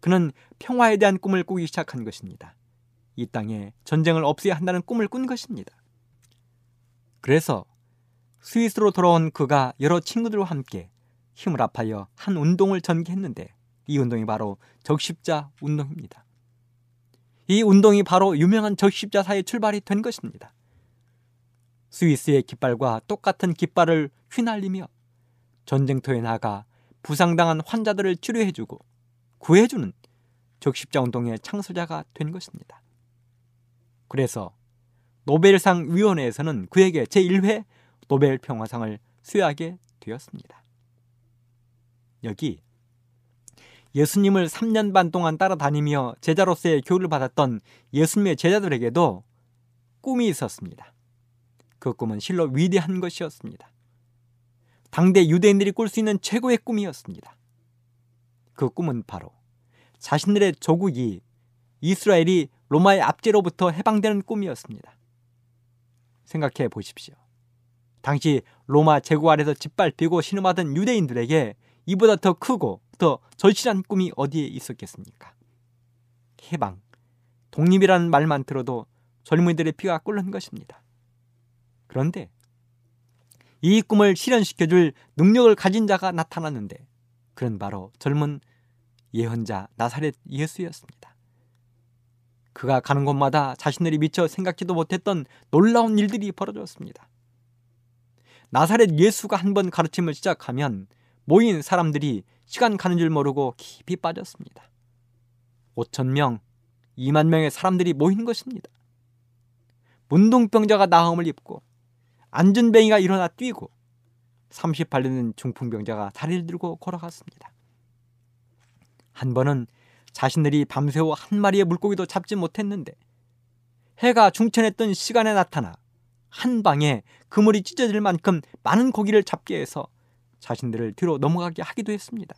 그는 평화에 대한 꿈을 꾸기 시작한 것입니다. 이 땅에 전쟁을 없애야 한다는 꿈을 꾼 것입니다. 그래서 스위스로 돌아온 그가 여러 친구들과 함께 힘을 합하여 한 운동을 전개했는데 이 운동이 바로 적십자 운동입니다. 이 운동이 바로 유명한 적십자사의 출발이 된 것입니다. 스위스의 깃발과 똑같은 깃발을 휘날리며 전쟁터에 나가 부상당한 환자들을 치료해주고 구해주는 적십자 운동의 창소자가 된 것입니다. 그래서 노벨상 위원회에서는 그에게 제1회 노벨 평화상을 수여하게 되었습니다. 여기 예수님을 3년 반 동안 따라다니며 제자로서의 교육을 받았던 예수님의 제자들에게도 꿈이 있었습니다. 그 꿈은 실로 위대한 것이었습니다. 당대 유대인들이 꿀 수 있는 최고의 꿈이었습니다. 그 꿈은 바로 자신들의 조국이 이스라엘이 로마의 압제로부터 해방되는 꿈이었습니다. 생각해 보십시오. 당시 로마 제국 아래서 짓밟히고 신음하던 유대인들에게 이보다 더 크고 더 절실한 꿈이 어디에 있었겠습니까? 해방, 독립이라는 말만 들어도 젊은이들의 피가 끓는 것입니다. 그런데 이 꿈을 실현시켜줄 능력을 가진 자가 나타났는데 그는 바로 젊은 예언자 나사렛 예수였습니다. 그가 가는 곳마다 자신들이 미처 생각지도 못했던 놀라운 일들이 벌어졌습니다. 나사렛 예수가 한 번 가르침을 시작하면 모인 사람들이 시간 가는 줄 모르고 깊이 빠졌습니다. 5천 명, 2만 명의 사람들이 모이는 것입니다. 문둥병자가 나음을 입고 안전뱅이가 일어나 뛰고 38년 중풍병자가 다리를 들고 걸어갔습니다. 한 번은 자신들이 밤새워 한 마리의 물고기도 잡지 못했는데 해가 중천했던 시간에 나타나 한 방에 그물이 찢어질 만큼 많은 고기를 잡게 해서 자신들을 뒤로 넘어가게 하기도 했습니다.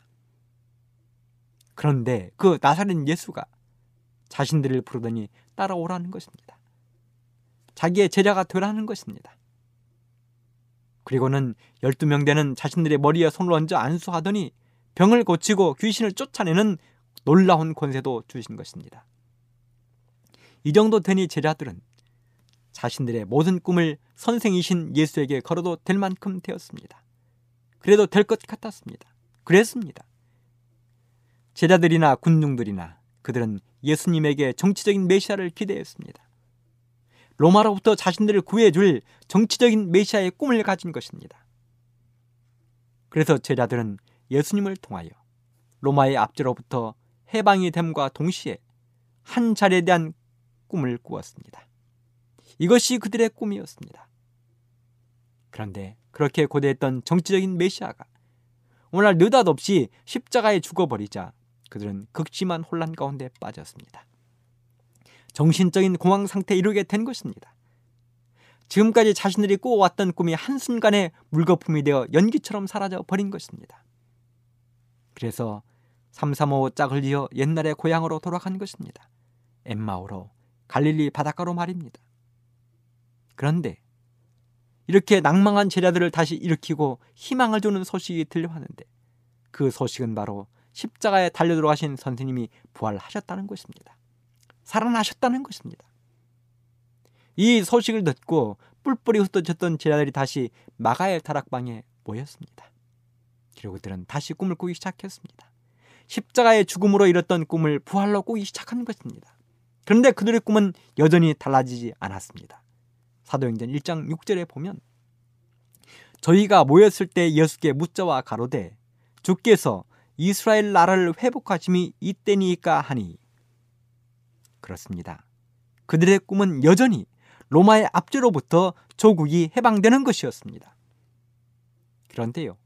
그런데 그 나사렛 예수가 자신들을 부르더니 따라오라는 것입니다. 자기의 제자가 되라는 것입니다. 그리고는 12명 되는 자신들의 머리에 손을 얹어 안수하더니 병을 고치고 귀신을 쫓아내는 놀라운 권세도 주신 것입니다. 이 정도 되니 제자들은 자신들의 모든 꿈을 선생이신 예수에게 걸어도 될 만큼 되었습니다. 그래도 될 것 같았습니다. 그랬습니다. 제자들이나 군중들이나 그들은 예수님에게 정치적인 메시아를 기대했습니다. 로마로부터 자신들을 구해줄 정치적인 메시아의 꿈을 가진 것입니다. 그래서 제자들은 예수님을 통하여 로마의 압제로부터 해방이 됨과 동시에 한 자리에 대한 꿈을 꾸었습니다. 이것이 그들의 꿈이었습니다. 그런데 그렇게 고대했던 정치적인 메시아가 오늘 느닷없이 십자가에 죽어버리자 그들은 극심한 혼란 가운데 빠졌습니다. 정신적인 공황 상태에 이르게 된 것입니다. 지금까지 자신들이 꾸어왔던 꿈이 한순간에 물거품이 되어 연기처럼 사라져 버린 것입니다. 그래서 335 짝을 이어 옛날의 고향으로 돌아간 것입니다. 엠마오로 갈릴리 바닷가로 말입니다. 그런데 이렇게 낭망한 제자들을 다시 일으키고 희망을 주는 소식이 들려왔는데 그 소식은 바로 십자가에 달려 들어가신 선생님이 부활하셨다는 것입니다. 살아나셨다는 것입니다. 이 소식을 듣고 뿔뿔이 흩어졌던 제자들이 다시 마가엘 다락방에 모였습니다. 그리고 그들은 다시 꿈을 꾸기 시작했습니다. 십자가의 죽음으로 이뤘던 꿈을 부활로 꾸기 시작한 것입니다. 그런데 그들의 꿈은 여전히 달라지지 않았습니다. 사도행전 1장 6절에 보면 저희가 모였을 때 예수께 묻자와 가로되 주께서 이스라엘 나라를 회복하심이 이때니까 하니 그렇습니다. 그들의 꿈은 여전히 로마의 압제로부터 조국이 해방되는 것이었습니다. 그런데요.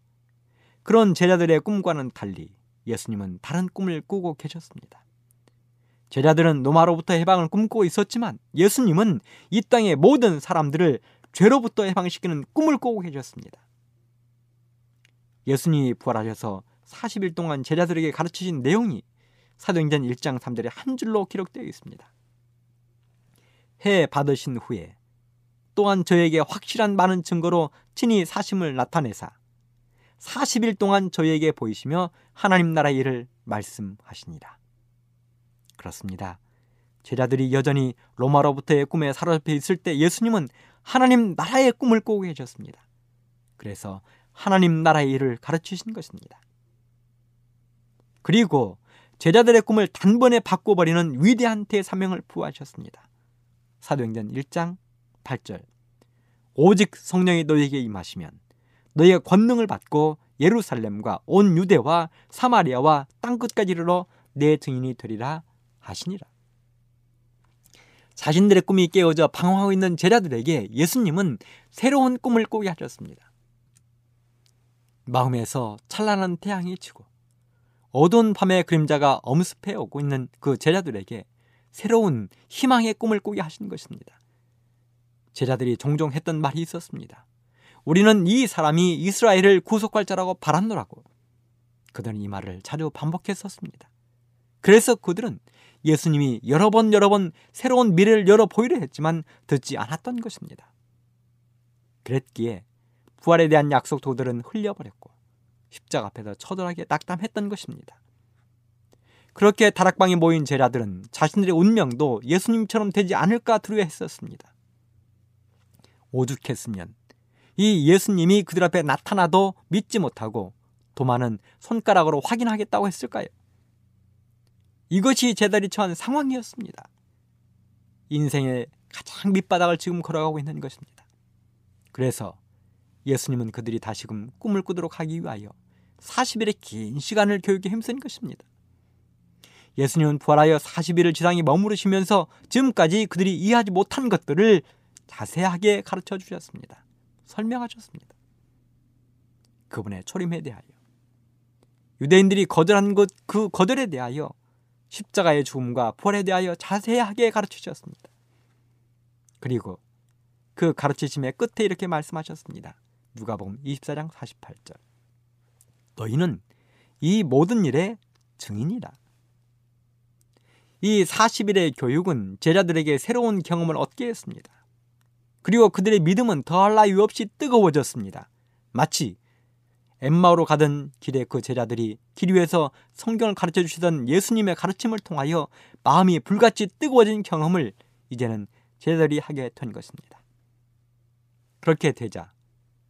그런 제자들의 꿈과는 달리 예수님은 다른 꿈을 꾸고 계셨습니다. 제자들은 로마로부터 해방을 꿈꾸고 있었지만 예수님은 이 땅의 모든 사람들을 죄로부터 해방시키는 꿈을 꾸고 계셨습니다. 예수님이 부활하셔서 40일 동안 제자들에게 가르치신 내용이 사도행전 1장 3절에 한 줄로 기록되어 있습니다. 해 받으신 후에 또한 저에게 확실한 많은 증거로 친히 사심을 나타내사 40일 동안 저에게 보이시며 하나님 나라의 일을 말씀하시니라. 그렇습니다. 제자들이 여전히 로마로부터의 꿈에 사로잡혀 있을 때 예수님은 하나님 나라의 꿈을 꾸고 계셨습니다. 그래서 하나님 나라의 일을 가르치신 것입니다. 그리고 제자들의 꿈을 단번에 바꿔버리는 위대한 대사명을 부하셨습니다. 사도행전 1장 8절 오직 성령이 너희에게 임하시면 너희가 권능을 받고 예루살렘과 온 유대와 사마리아와 땅끝까지 이르러 내 증인이 되리라 하시니라. 자신들의 꿈이 깨어져 방황하고 있는 제자들에게 예수님은 새로운 꿈을 꾸게 하셨습니다. 마음에서 찬란한 태양이 치고 어두운 밤의 그림자가 엄습해 오고 있는 그 제자들에게 새로운 희망의 꿈을 꾸게 하신 것입니다. 제자들이 종종 했던 말이 있었습니다. 우리는 이 사람이 이스라엘을 구속할 자라고 바란노라고. 그들은 이 말을 자주 반복했었습니다. 그래서 그들은 예수님이 여러 번 여러 번 새로운 미래를 열어 보이려 했지만 듣지 않았던 것입니다. 그랬기에 부활에 대한 약속도 그들은 흘려버렸고 십자가 앞에서 처절하게 낙담했던 것입니다. 그렇게 다락방에 모인 제자들은 자신들의 운명도 예수님처럼 되지 않을까 두려워했었습니다. 오죽했으면 이 예수님이 그들 앞에 나타나도 믿지 못하고 도마는 손가락으로 확인하겠다고 했을까요? 이것이 제자들이 처한 상황이었습니다. 인생의 가장 밑바닥을 지금 걸어가고 있는 것입니다. 그래서 예수님은 그들이 다시금 꿈을 꾸도록 하기 위하여 40일의 긴 시간을 교육에 힘쓴 것입니다. 예수님은 부활하여 40일을 지상에 머무르시면서 지금까지 그들이 이해하지 못한 것들을 자세하게 가르쳐 주셨습니다. 설명하셨습니다. 그분의 초림에 대하여 유대인들이 거절한 것 그 거절에 대하여 십자가의 죽음과 부활에 대하여 자세하게 가르치셨습니다. 그리고 그 가르치심의 끝에 이렇게 말씀하셨습니다. 누가복음 24장 48절. 너희는 이 모든 일의 증인이다. 이 40일의 교육은 제자들에게 새로운 경험을 얻게 했습니다. 그리고 그들의 믿음은 더할 나위 없이 뜨거워졌습니다. 마치 엠마오로 가던 길에 그 제자들이 길 위에서 성경을 가르쳐 주시던 예수님의 가르침을 통하여 마음이 불같이 뜨거워진 경험을 이제는 제자들이 하게 된 것입니다. 그렇게 되자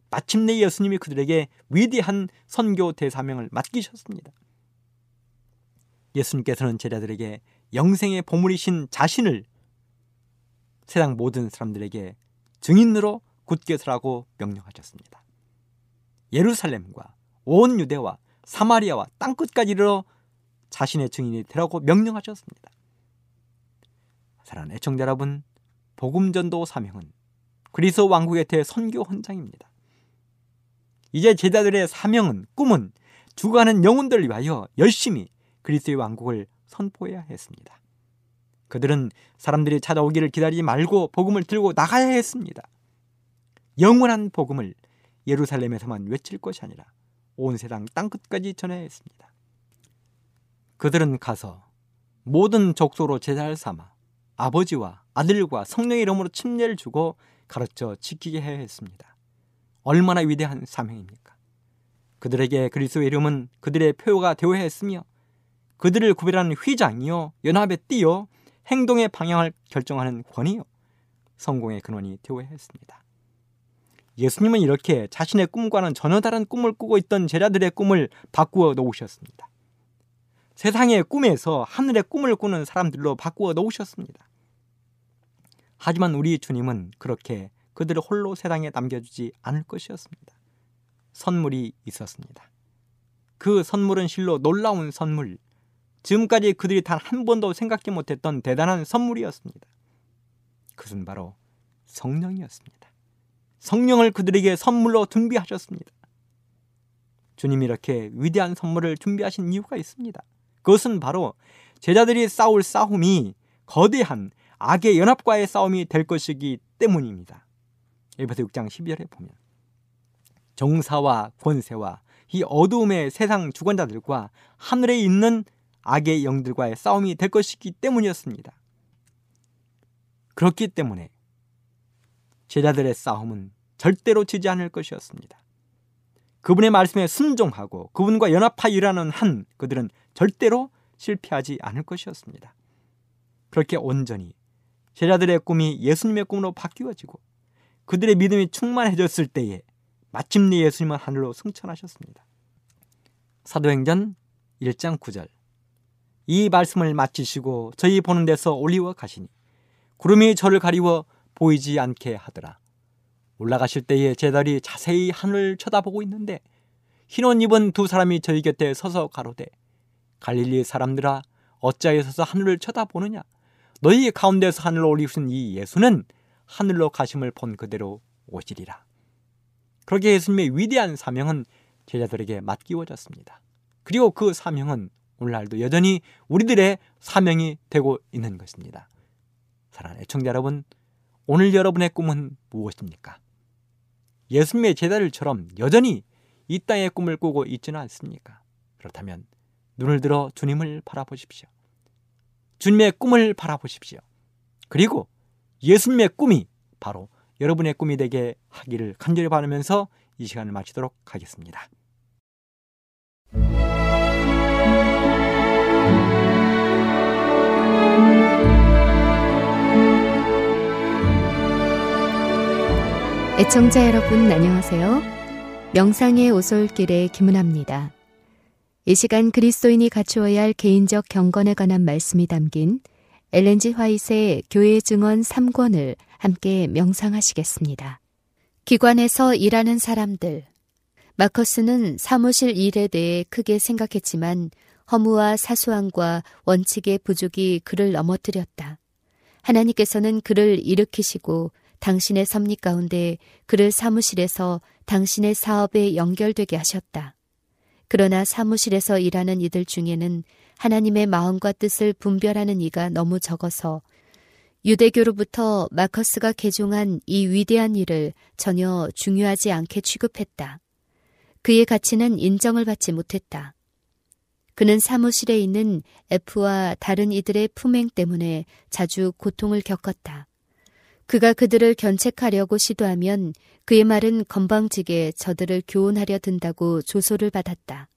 마침내 예수님이 그들에게 위대한 선교 대사명을 맡기셨습니다. 예수님께서는 제자들에게 영생의 보물이신 자신을 세상 모든 사람들에게 증인으로 굳게 서라고 명령하셨습니다. 예루살렘과 온 유대와 사마리아와 땅끝까지 이르러 자신의 증인이 되라고 명령하셨습니다. 사랑하는 애청자 여러분, 복음전도 사명은 그리스도 왕국의 대선교 헌장입니다. 이제 제자들의 사명은 꿈은 죽어가는 영혼들을 위하여 열심히 그리스도의 왕국을 선포해야 했습니다. 그들은 사람들이 찾아오기를 기다리지 말고 복음을 들고 나가야 했습니다. 영원한 복음을 예루살렘에서만 외칠 것이 아니라 온 세상 땅끝까지 전해야 했습니다. 그들은 가서 모든 족속으로 제자를 삼아 아버지와 아들과 성령의 이름으로 침례를 주고 가르쳐 지키게 해야 했습니다. 얼마나 위대한 사명입니까? 그들에게 그리스도의 이름은 그들의 표가 되어야 했으며 그들을 구별하는 휘장이요 연합의 띠요 행동의 방향을 결정하는 권위요 성공의 근원이 되어야 했습니다. 예수님은 이렇게 자신의 꿈과는 전혀 다른 꿈을 꾸고 있던 제자들의 꿈을 바꾸어 놓으셨습니다. 세상의 꿈에서 하늘의 꿈을 꾸는 사람들로 바꾸어 놓으셨습니다. 하지만 우리 주님은 그렇게 그들을 홀로 세상에 남겨주지 않을 것이었습니다. 선물이 있었습니다. 그 선물은 실로 놀라운 선물, 지금까지 그들이 단 한 번도 생각지 못했던 대단한 선물이었습니다. 그것은 바로 성령이었습니다. 성령을 그들에게 선물로 준비하셨습니다. 주님이 이렇게 위대한 선물을 준비하신 이유가 있습니다. 그것은 바로 제자들이 싸울 싸움이 거대한 악의 연합과의 싸움이 될 것이기 때문입니다. 에베소 6장 12절에 보면 정사와 권세와 이 어두움의 세상 주관자들과 하늘에 있는 악의 영들과의 싸움이 될 것이기 때문이었습니다. 그렇기 때문에 제자들의 싸움은 절대로 지지 않을 것이었습니다. 그분의 말씀에 순종하고 그분과 연합하여 일하는 한 그들은 절대로 실패하지 않을 것이었습니다. 그렇게 온전히 제자들의 꿈이 예수님의 꿈으로 바뀌어지고 그들의 믿음이 충만해졌을 때에 마침내 예수님은 하늘로 승천하셨습니다. 사도행전 1장 9절 이 말씀을 마치시고 저희 보는 데서 올리워 가시니 구름이 저를 가리워 보이지 않게 하더라. 올라가실 때에 제자들이 자세히 하늘을 쳐다보고 있는데 흰 옷 입은 두 사람이 저희 곁에 서서 가로되 갈릴리 사람들아 어찌하여 서서 하늘을 쳐다보느냐 너희 가운데서 하늘로 올리신 이 예수는 하늘로 가심을 본 그대로 오시리라. 그렇게 예수님의 위대한 사명은 제자들에게 맡기워졌습니다. 그리고 그 사명은 오늘날도 여전히 우리들의 사명이 되고 있는 것입니다. 사랑하는 애청자 여러분, 오늘 여러분의 꿈은 무엇입니까? 예수님의 제자들처럼 여전히 이 땅의 꿈을 꾸고 있지는 않습니까? 그렇다면 눈을 들어 주님을 바라보십시오. 주님의 꿈을 바라보십시오. 그리고 예수님의 꿈이 바로 여러분의 꿈이 되게 하기를 간절히 바라면서 이 시간을 마치도록 하겠습니다. 애청자 여러분 안녕하세요. 명상의 오솔길의 김은합니다. 이 시간 그리스도인이 갖추어야 할 개인적 경건에 관한 말씀이 담긴 엘렌지 화이트의 교회 증언 3권을 함께 명상하시겠습니다. 기관에서 일하는 사람들. 마커스는 사무실 일에 대해 크게 생각했지만 허무와 사소함과 원칙의 부족이 그를 넘어뜨렸다. 하나님께서는 그를 일으키시고 당신의 섭리 가운데 그를 사무실에서 당신의 사업에 연결되게 하셨다. 그러나 사무실에서 일하는 이들 중에는 하나님의 마음과 뜻을 분별하는 이가 너무 적어서 유대교로부터 마커스가 개종한 이 위대한 일을 전혀 중요하지 않게 취급했다. 그의 가치는 인정을 받지 못했다. 그는 사무실에 있는 F와 다른 이들의 품행 때문에 자주 고통을 겪었다. 그가 그들을 견책하려고 시도하면 그의 말은 건방지게 저들을 교훈하려 든다고 조소를 받았다.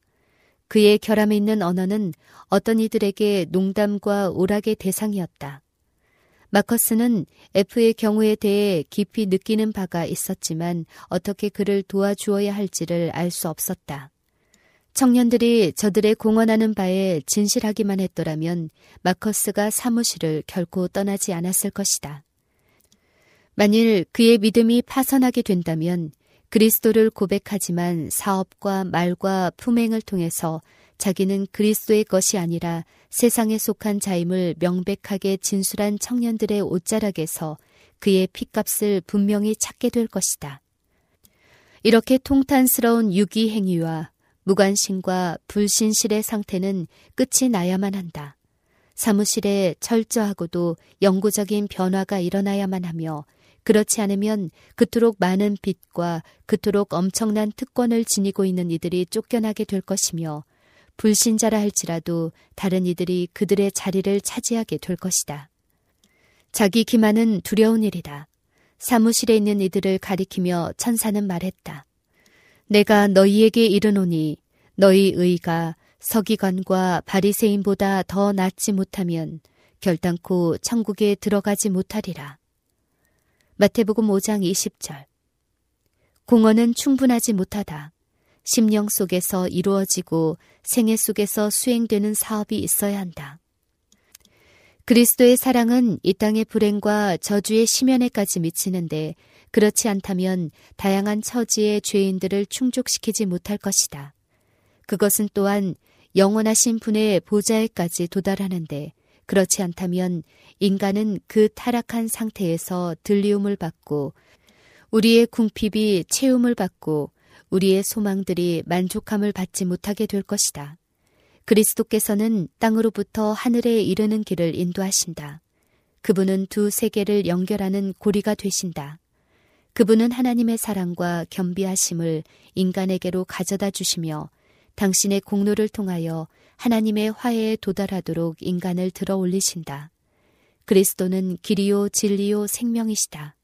그의 결함에 있는 언어는 어떤 이들에게 농담과 오락의 대상이었다. 마커스는 F의 경우에 대해 깊이 느끼는 바가 있었지만 어떻게 그를 도와주어야 할지를 알 수 없었다. 청년들이 저들의 공언하는 바에 진실하기만 했더라면 마커스가 사무실을 결코 떠나지 않았을 것이다. 만일 그의 믿음이 파선하게 된다면 그리스도를 고백하지만 사업과 말과 품행을 통해서 자기는 그리스도의 것이 아니라 세상에 속한 자임을 명백하게 진술한 청년들의 옷자락에서 그의 핏값을 분명히 찾게 될 것이다. 이렇게 통탄스러운 유기 행위와 무관심과 불신실의 상태는 끝이 나야만 한다. 사무실에 철저하고도 영구적인 변화가 일어나야만 하며 그렇지 않으면 그토록 많은 빚과 그토록 엄청난 특권을 지니고 있는 이들이 쫓겨나게 될 것이며 불신자라 할지라도 다른 이들이 그들의 자리를 차지하게 될 것이다. 자기 기만은 두려운 일이다. 사무실에 있는 이들을 가리키며 천사는 말했다. 내가 너희에게 이르노니 너희 의가 서기관과 바리새인보다 더 낫지 못하면 결단코 천국에 들어가지 못하리라. 마태복음 5장 20절. 공헌은 충분하지 못하다. 심령 속에서 이루어지고 생애 속에서 수행되는 사업이 있어야 한다. 그리스도의 사랑은 이 땅의 불행과 저주의 심연에까지 미치는데 그렇지 않다면 다양한 처지의 죄인들을 충족시키지 못할 것이다. 그것은 또한 영원하신 분의 보좌에까지 도달하는데 그렇지 않다면 인간은 그 타락한 상태에서 들리움을 받고 우리의 궁핍이 채움을 받고 우리의 소망들이 만족함을 받지 못하게 될 것이다. 그리스도께서는 땅으로부터 하늘에 이르는 길을 인도하신다. 그분은 두 세계를 연결하는 고리가 되신다. 그분은 하나님의 사랑과 겸비하심을 인간에게로 가져다 주시며 당신의 공로를 통하여 하나님의 화해에 도달하도록 인간을 들어 올리신다. 그리스도는 길이요 진리요 생명이시다.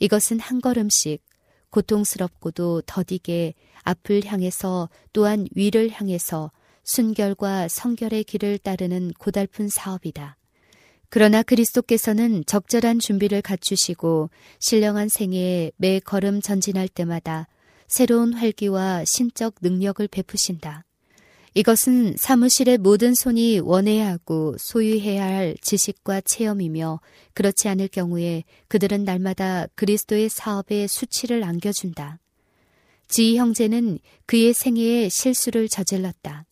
이것은 한 걸음씩 고통스럽고도 더디게 앞을 향해서 또한 위를 향해서 순결과 성결의 길을 따르는 고달픈 사업이다. 그러나 그리스도께서는 적절한 준비를 갖추시고 신령한 생애에 매 걸음 전진할 때마다 새로운 활기와 신적 능력을 베푸신다. 이것은 사무실의 모든 손이 원해야 하고 소유해야 할 지식과 체험이며 그렇지 않을 경우에 그들은 날마다 그리스도의 사업에 수치를 안겨준다. 지희 형제는 그의 생애에 실수를 저질렀다.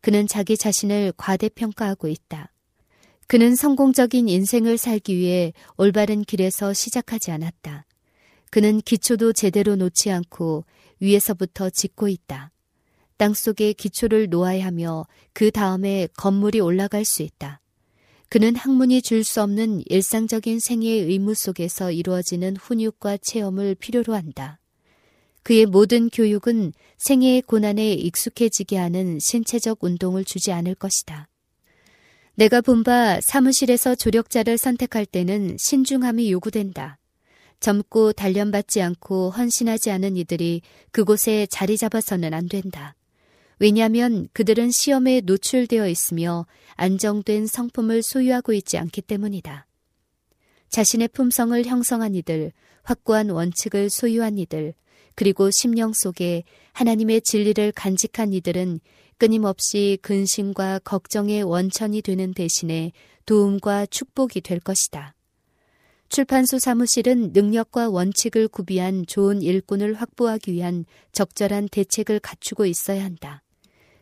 그는 자기 자신을 과대평가하고 있다. 그는 성공적인 인생을 살기 위해 올바른 길에서 시작하지 않았다. 그는 기초도 제대로 놓지 않고 위에서부터 짓고 있다. 땅 속에 기초를 놓아야 하며 그 다음에 건물이 올라갈 수 있다. 그는 학문이 줄 수 없는 일상적인 생애의 의무 속에서 이루어지는 훈육과 체험을 필요로 한다. 그의 모든 교육은 생애의 고난에 익숙해지게 하는 신체적 운동을 주지 않을 것이다. 내가 본 바 사무실에서 조력자를 선택할 때는 신중함이 요구된다. 젊고 단련받지 않고 헌신하지 않은 이들이 그곳에 자리 잡아서는 안 된다. 왜냐하면 그들은 시험에 노출되어 있으며 안정된 성품을 소유하고 있지 않기 때문이다. 자신의 품성을 형성한 이들, 확고한 원칙을 소유한 이들, 그리고 심령 속에 하나님의 진리를 간직한 이들은 끊임없이 근심과 걱정의 원천이 되는 대신에 도움과 축복이 될 것이다. 출판소 사무실은 능력과 원칙을 구비한 좋은 일꾼을 확보하기 위한 적절한 대책을 갖추고 있어야 한다.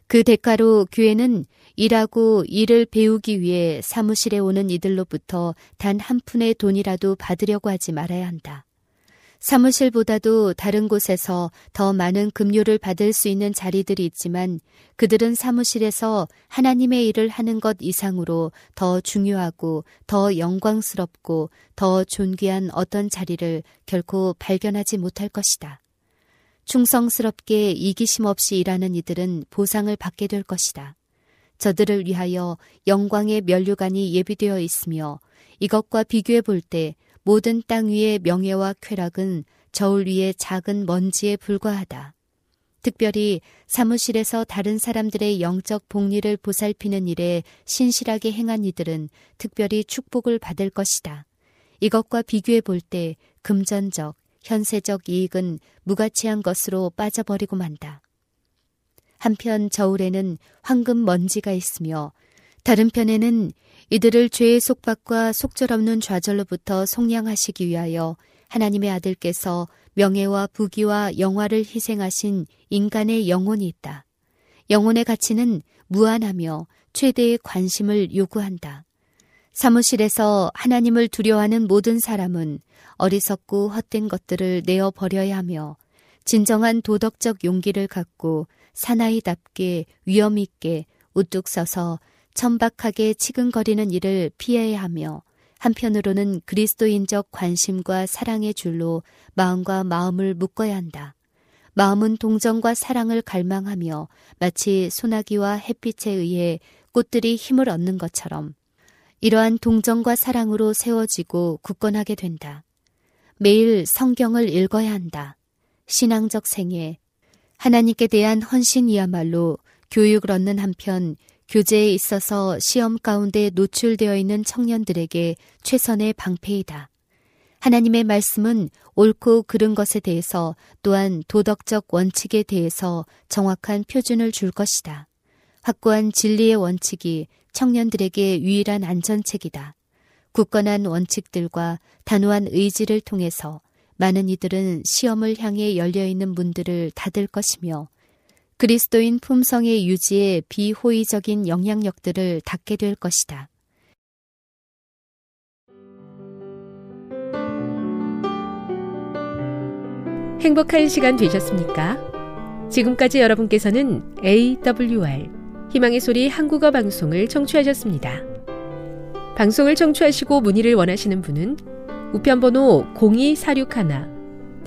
그 대가로 교회는 일하고 일을 배우기 위해 사무실에 오는 이들로부터 단 한 푼의 돈이라도 받으려고 하지 말아야 한다. 사무실보다도 다른 곳에서 더 많은 급료를 받을 수 있는 자리들이 있지만 그들은 사무실에서 하나님의 일을 하는 것 이상으로 더 중요하고 더 영광스럽고 더 존귀한 어떤 자리를 결코 발견하지 못할 것이다. 충성스럽게 이기심 없이 일하는 이들은 보상을 받게 될 것이다. 저들을 위하여 영광의 면류관이 예비되어 있으며 이것과 비교해 볼때 모든 땅 위의 명예와 쾌락은 저울 위의 작은 먼지에 불과하다. 특별히 사무실에서 다른 사람들의 영적 복리를 보살피는 일에 신실하게 행한 이들은 특별히 축복을 받을 것이다. 이것과 비교해 볼 때 금전적, 현세적 이익은 무가치한 것으로 빠져버리고 만다. 한편 저울에는 황금 먼지가 있으며 다른 편에는 이들을 죄의 속박과 속절없는 좌절로부터 속량하시기 위하여 하나님의 아들께서 명예와 부귀와 영화를 희생하신 인간의 영혼이 있다. 영혼의 가치는 무한하며 최대의 관심을 요구한다. 사무실에서 하나님을 두려워하는 모든 사람은 어리석고 헛된 것들을 내어 버려야 하며 진정한 도덕적 용기를 갖고 사나이답게 위험있게 우뚝 서서 천박하게 치근거리는 일을 피해야 하며 한편으로는 그리스도인적 관심과 사랑의 줄로 마음과 마음을 묶어야 한다. 마음은 동정과 사랑을 갈망하며 마치 소나기와 햇빛에 의해 꽃들이 힘을 얻는 것처럼 이러한 동정과 사랑으로 세워지고 굳건하게 된다. 매일 성경을 읽어야 한다. 신앙적 생애, 하나님께 대한 헌신이야말로 교육을 얻는 한편 교제에 있어서 시험 가운데 노출되어 있는 청년들에게 최선의 방패이다. 하나님의 말씀은 옳고 그른 것에 대해서 또한 도덕적 원칙에 대해서 정확한 표준을 줄 것이다. 확고한 진리의 원칙이 청년들에게 유일한 안전책이다. 굳건한 원칙들과 단호한 의지를 통해서 많은 이들은 시험을 향해 열려있는 문들을 닫을 것이며 그리스도인 품성의 유지에 비호의적인 영향력들을 닫게 될 것이다. 행복한 시간 되셨습니까? 지금까지 여러분께서는 AWR 희망의 소리 한국어 방송을 청취하셨습니다. 방송을 청취하시고 문의를 원하시는 분은 우편번호 02461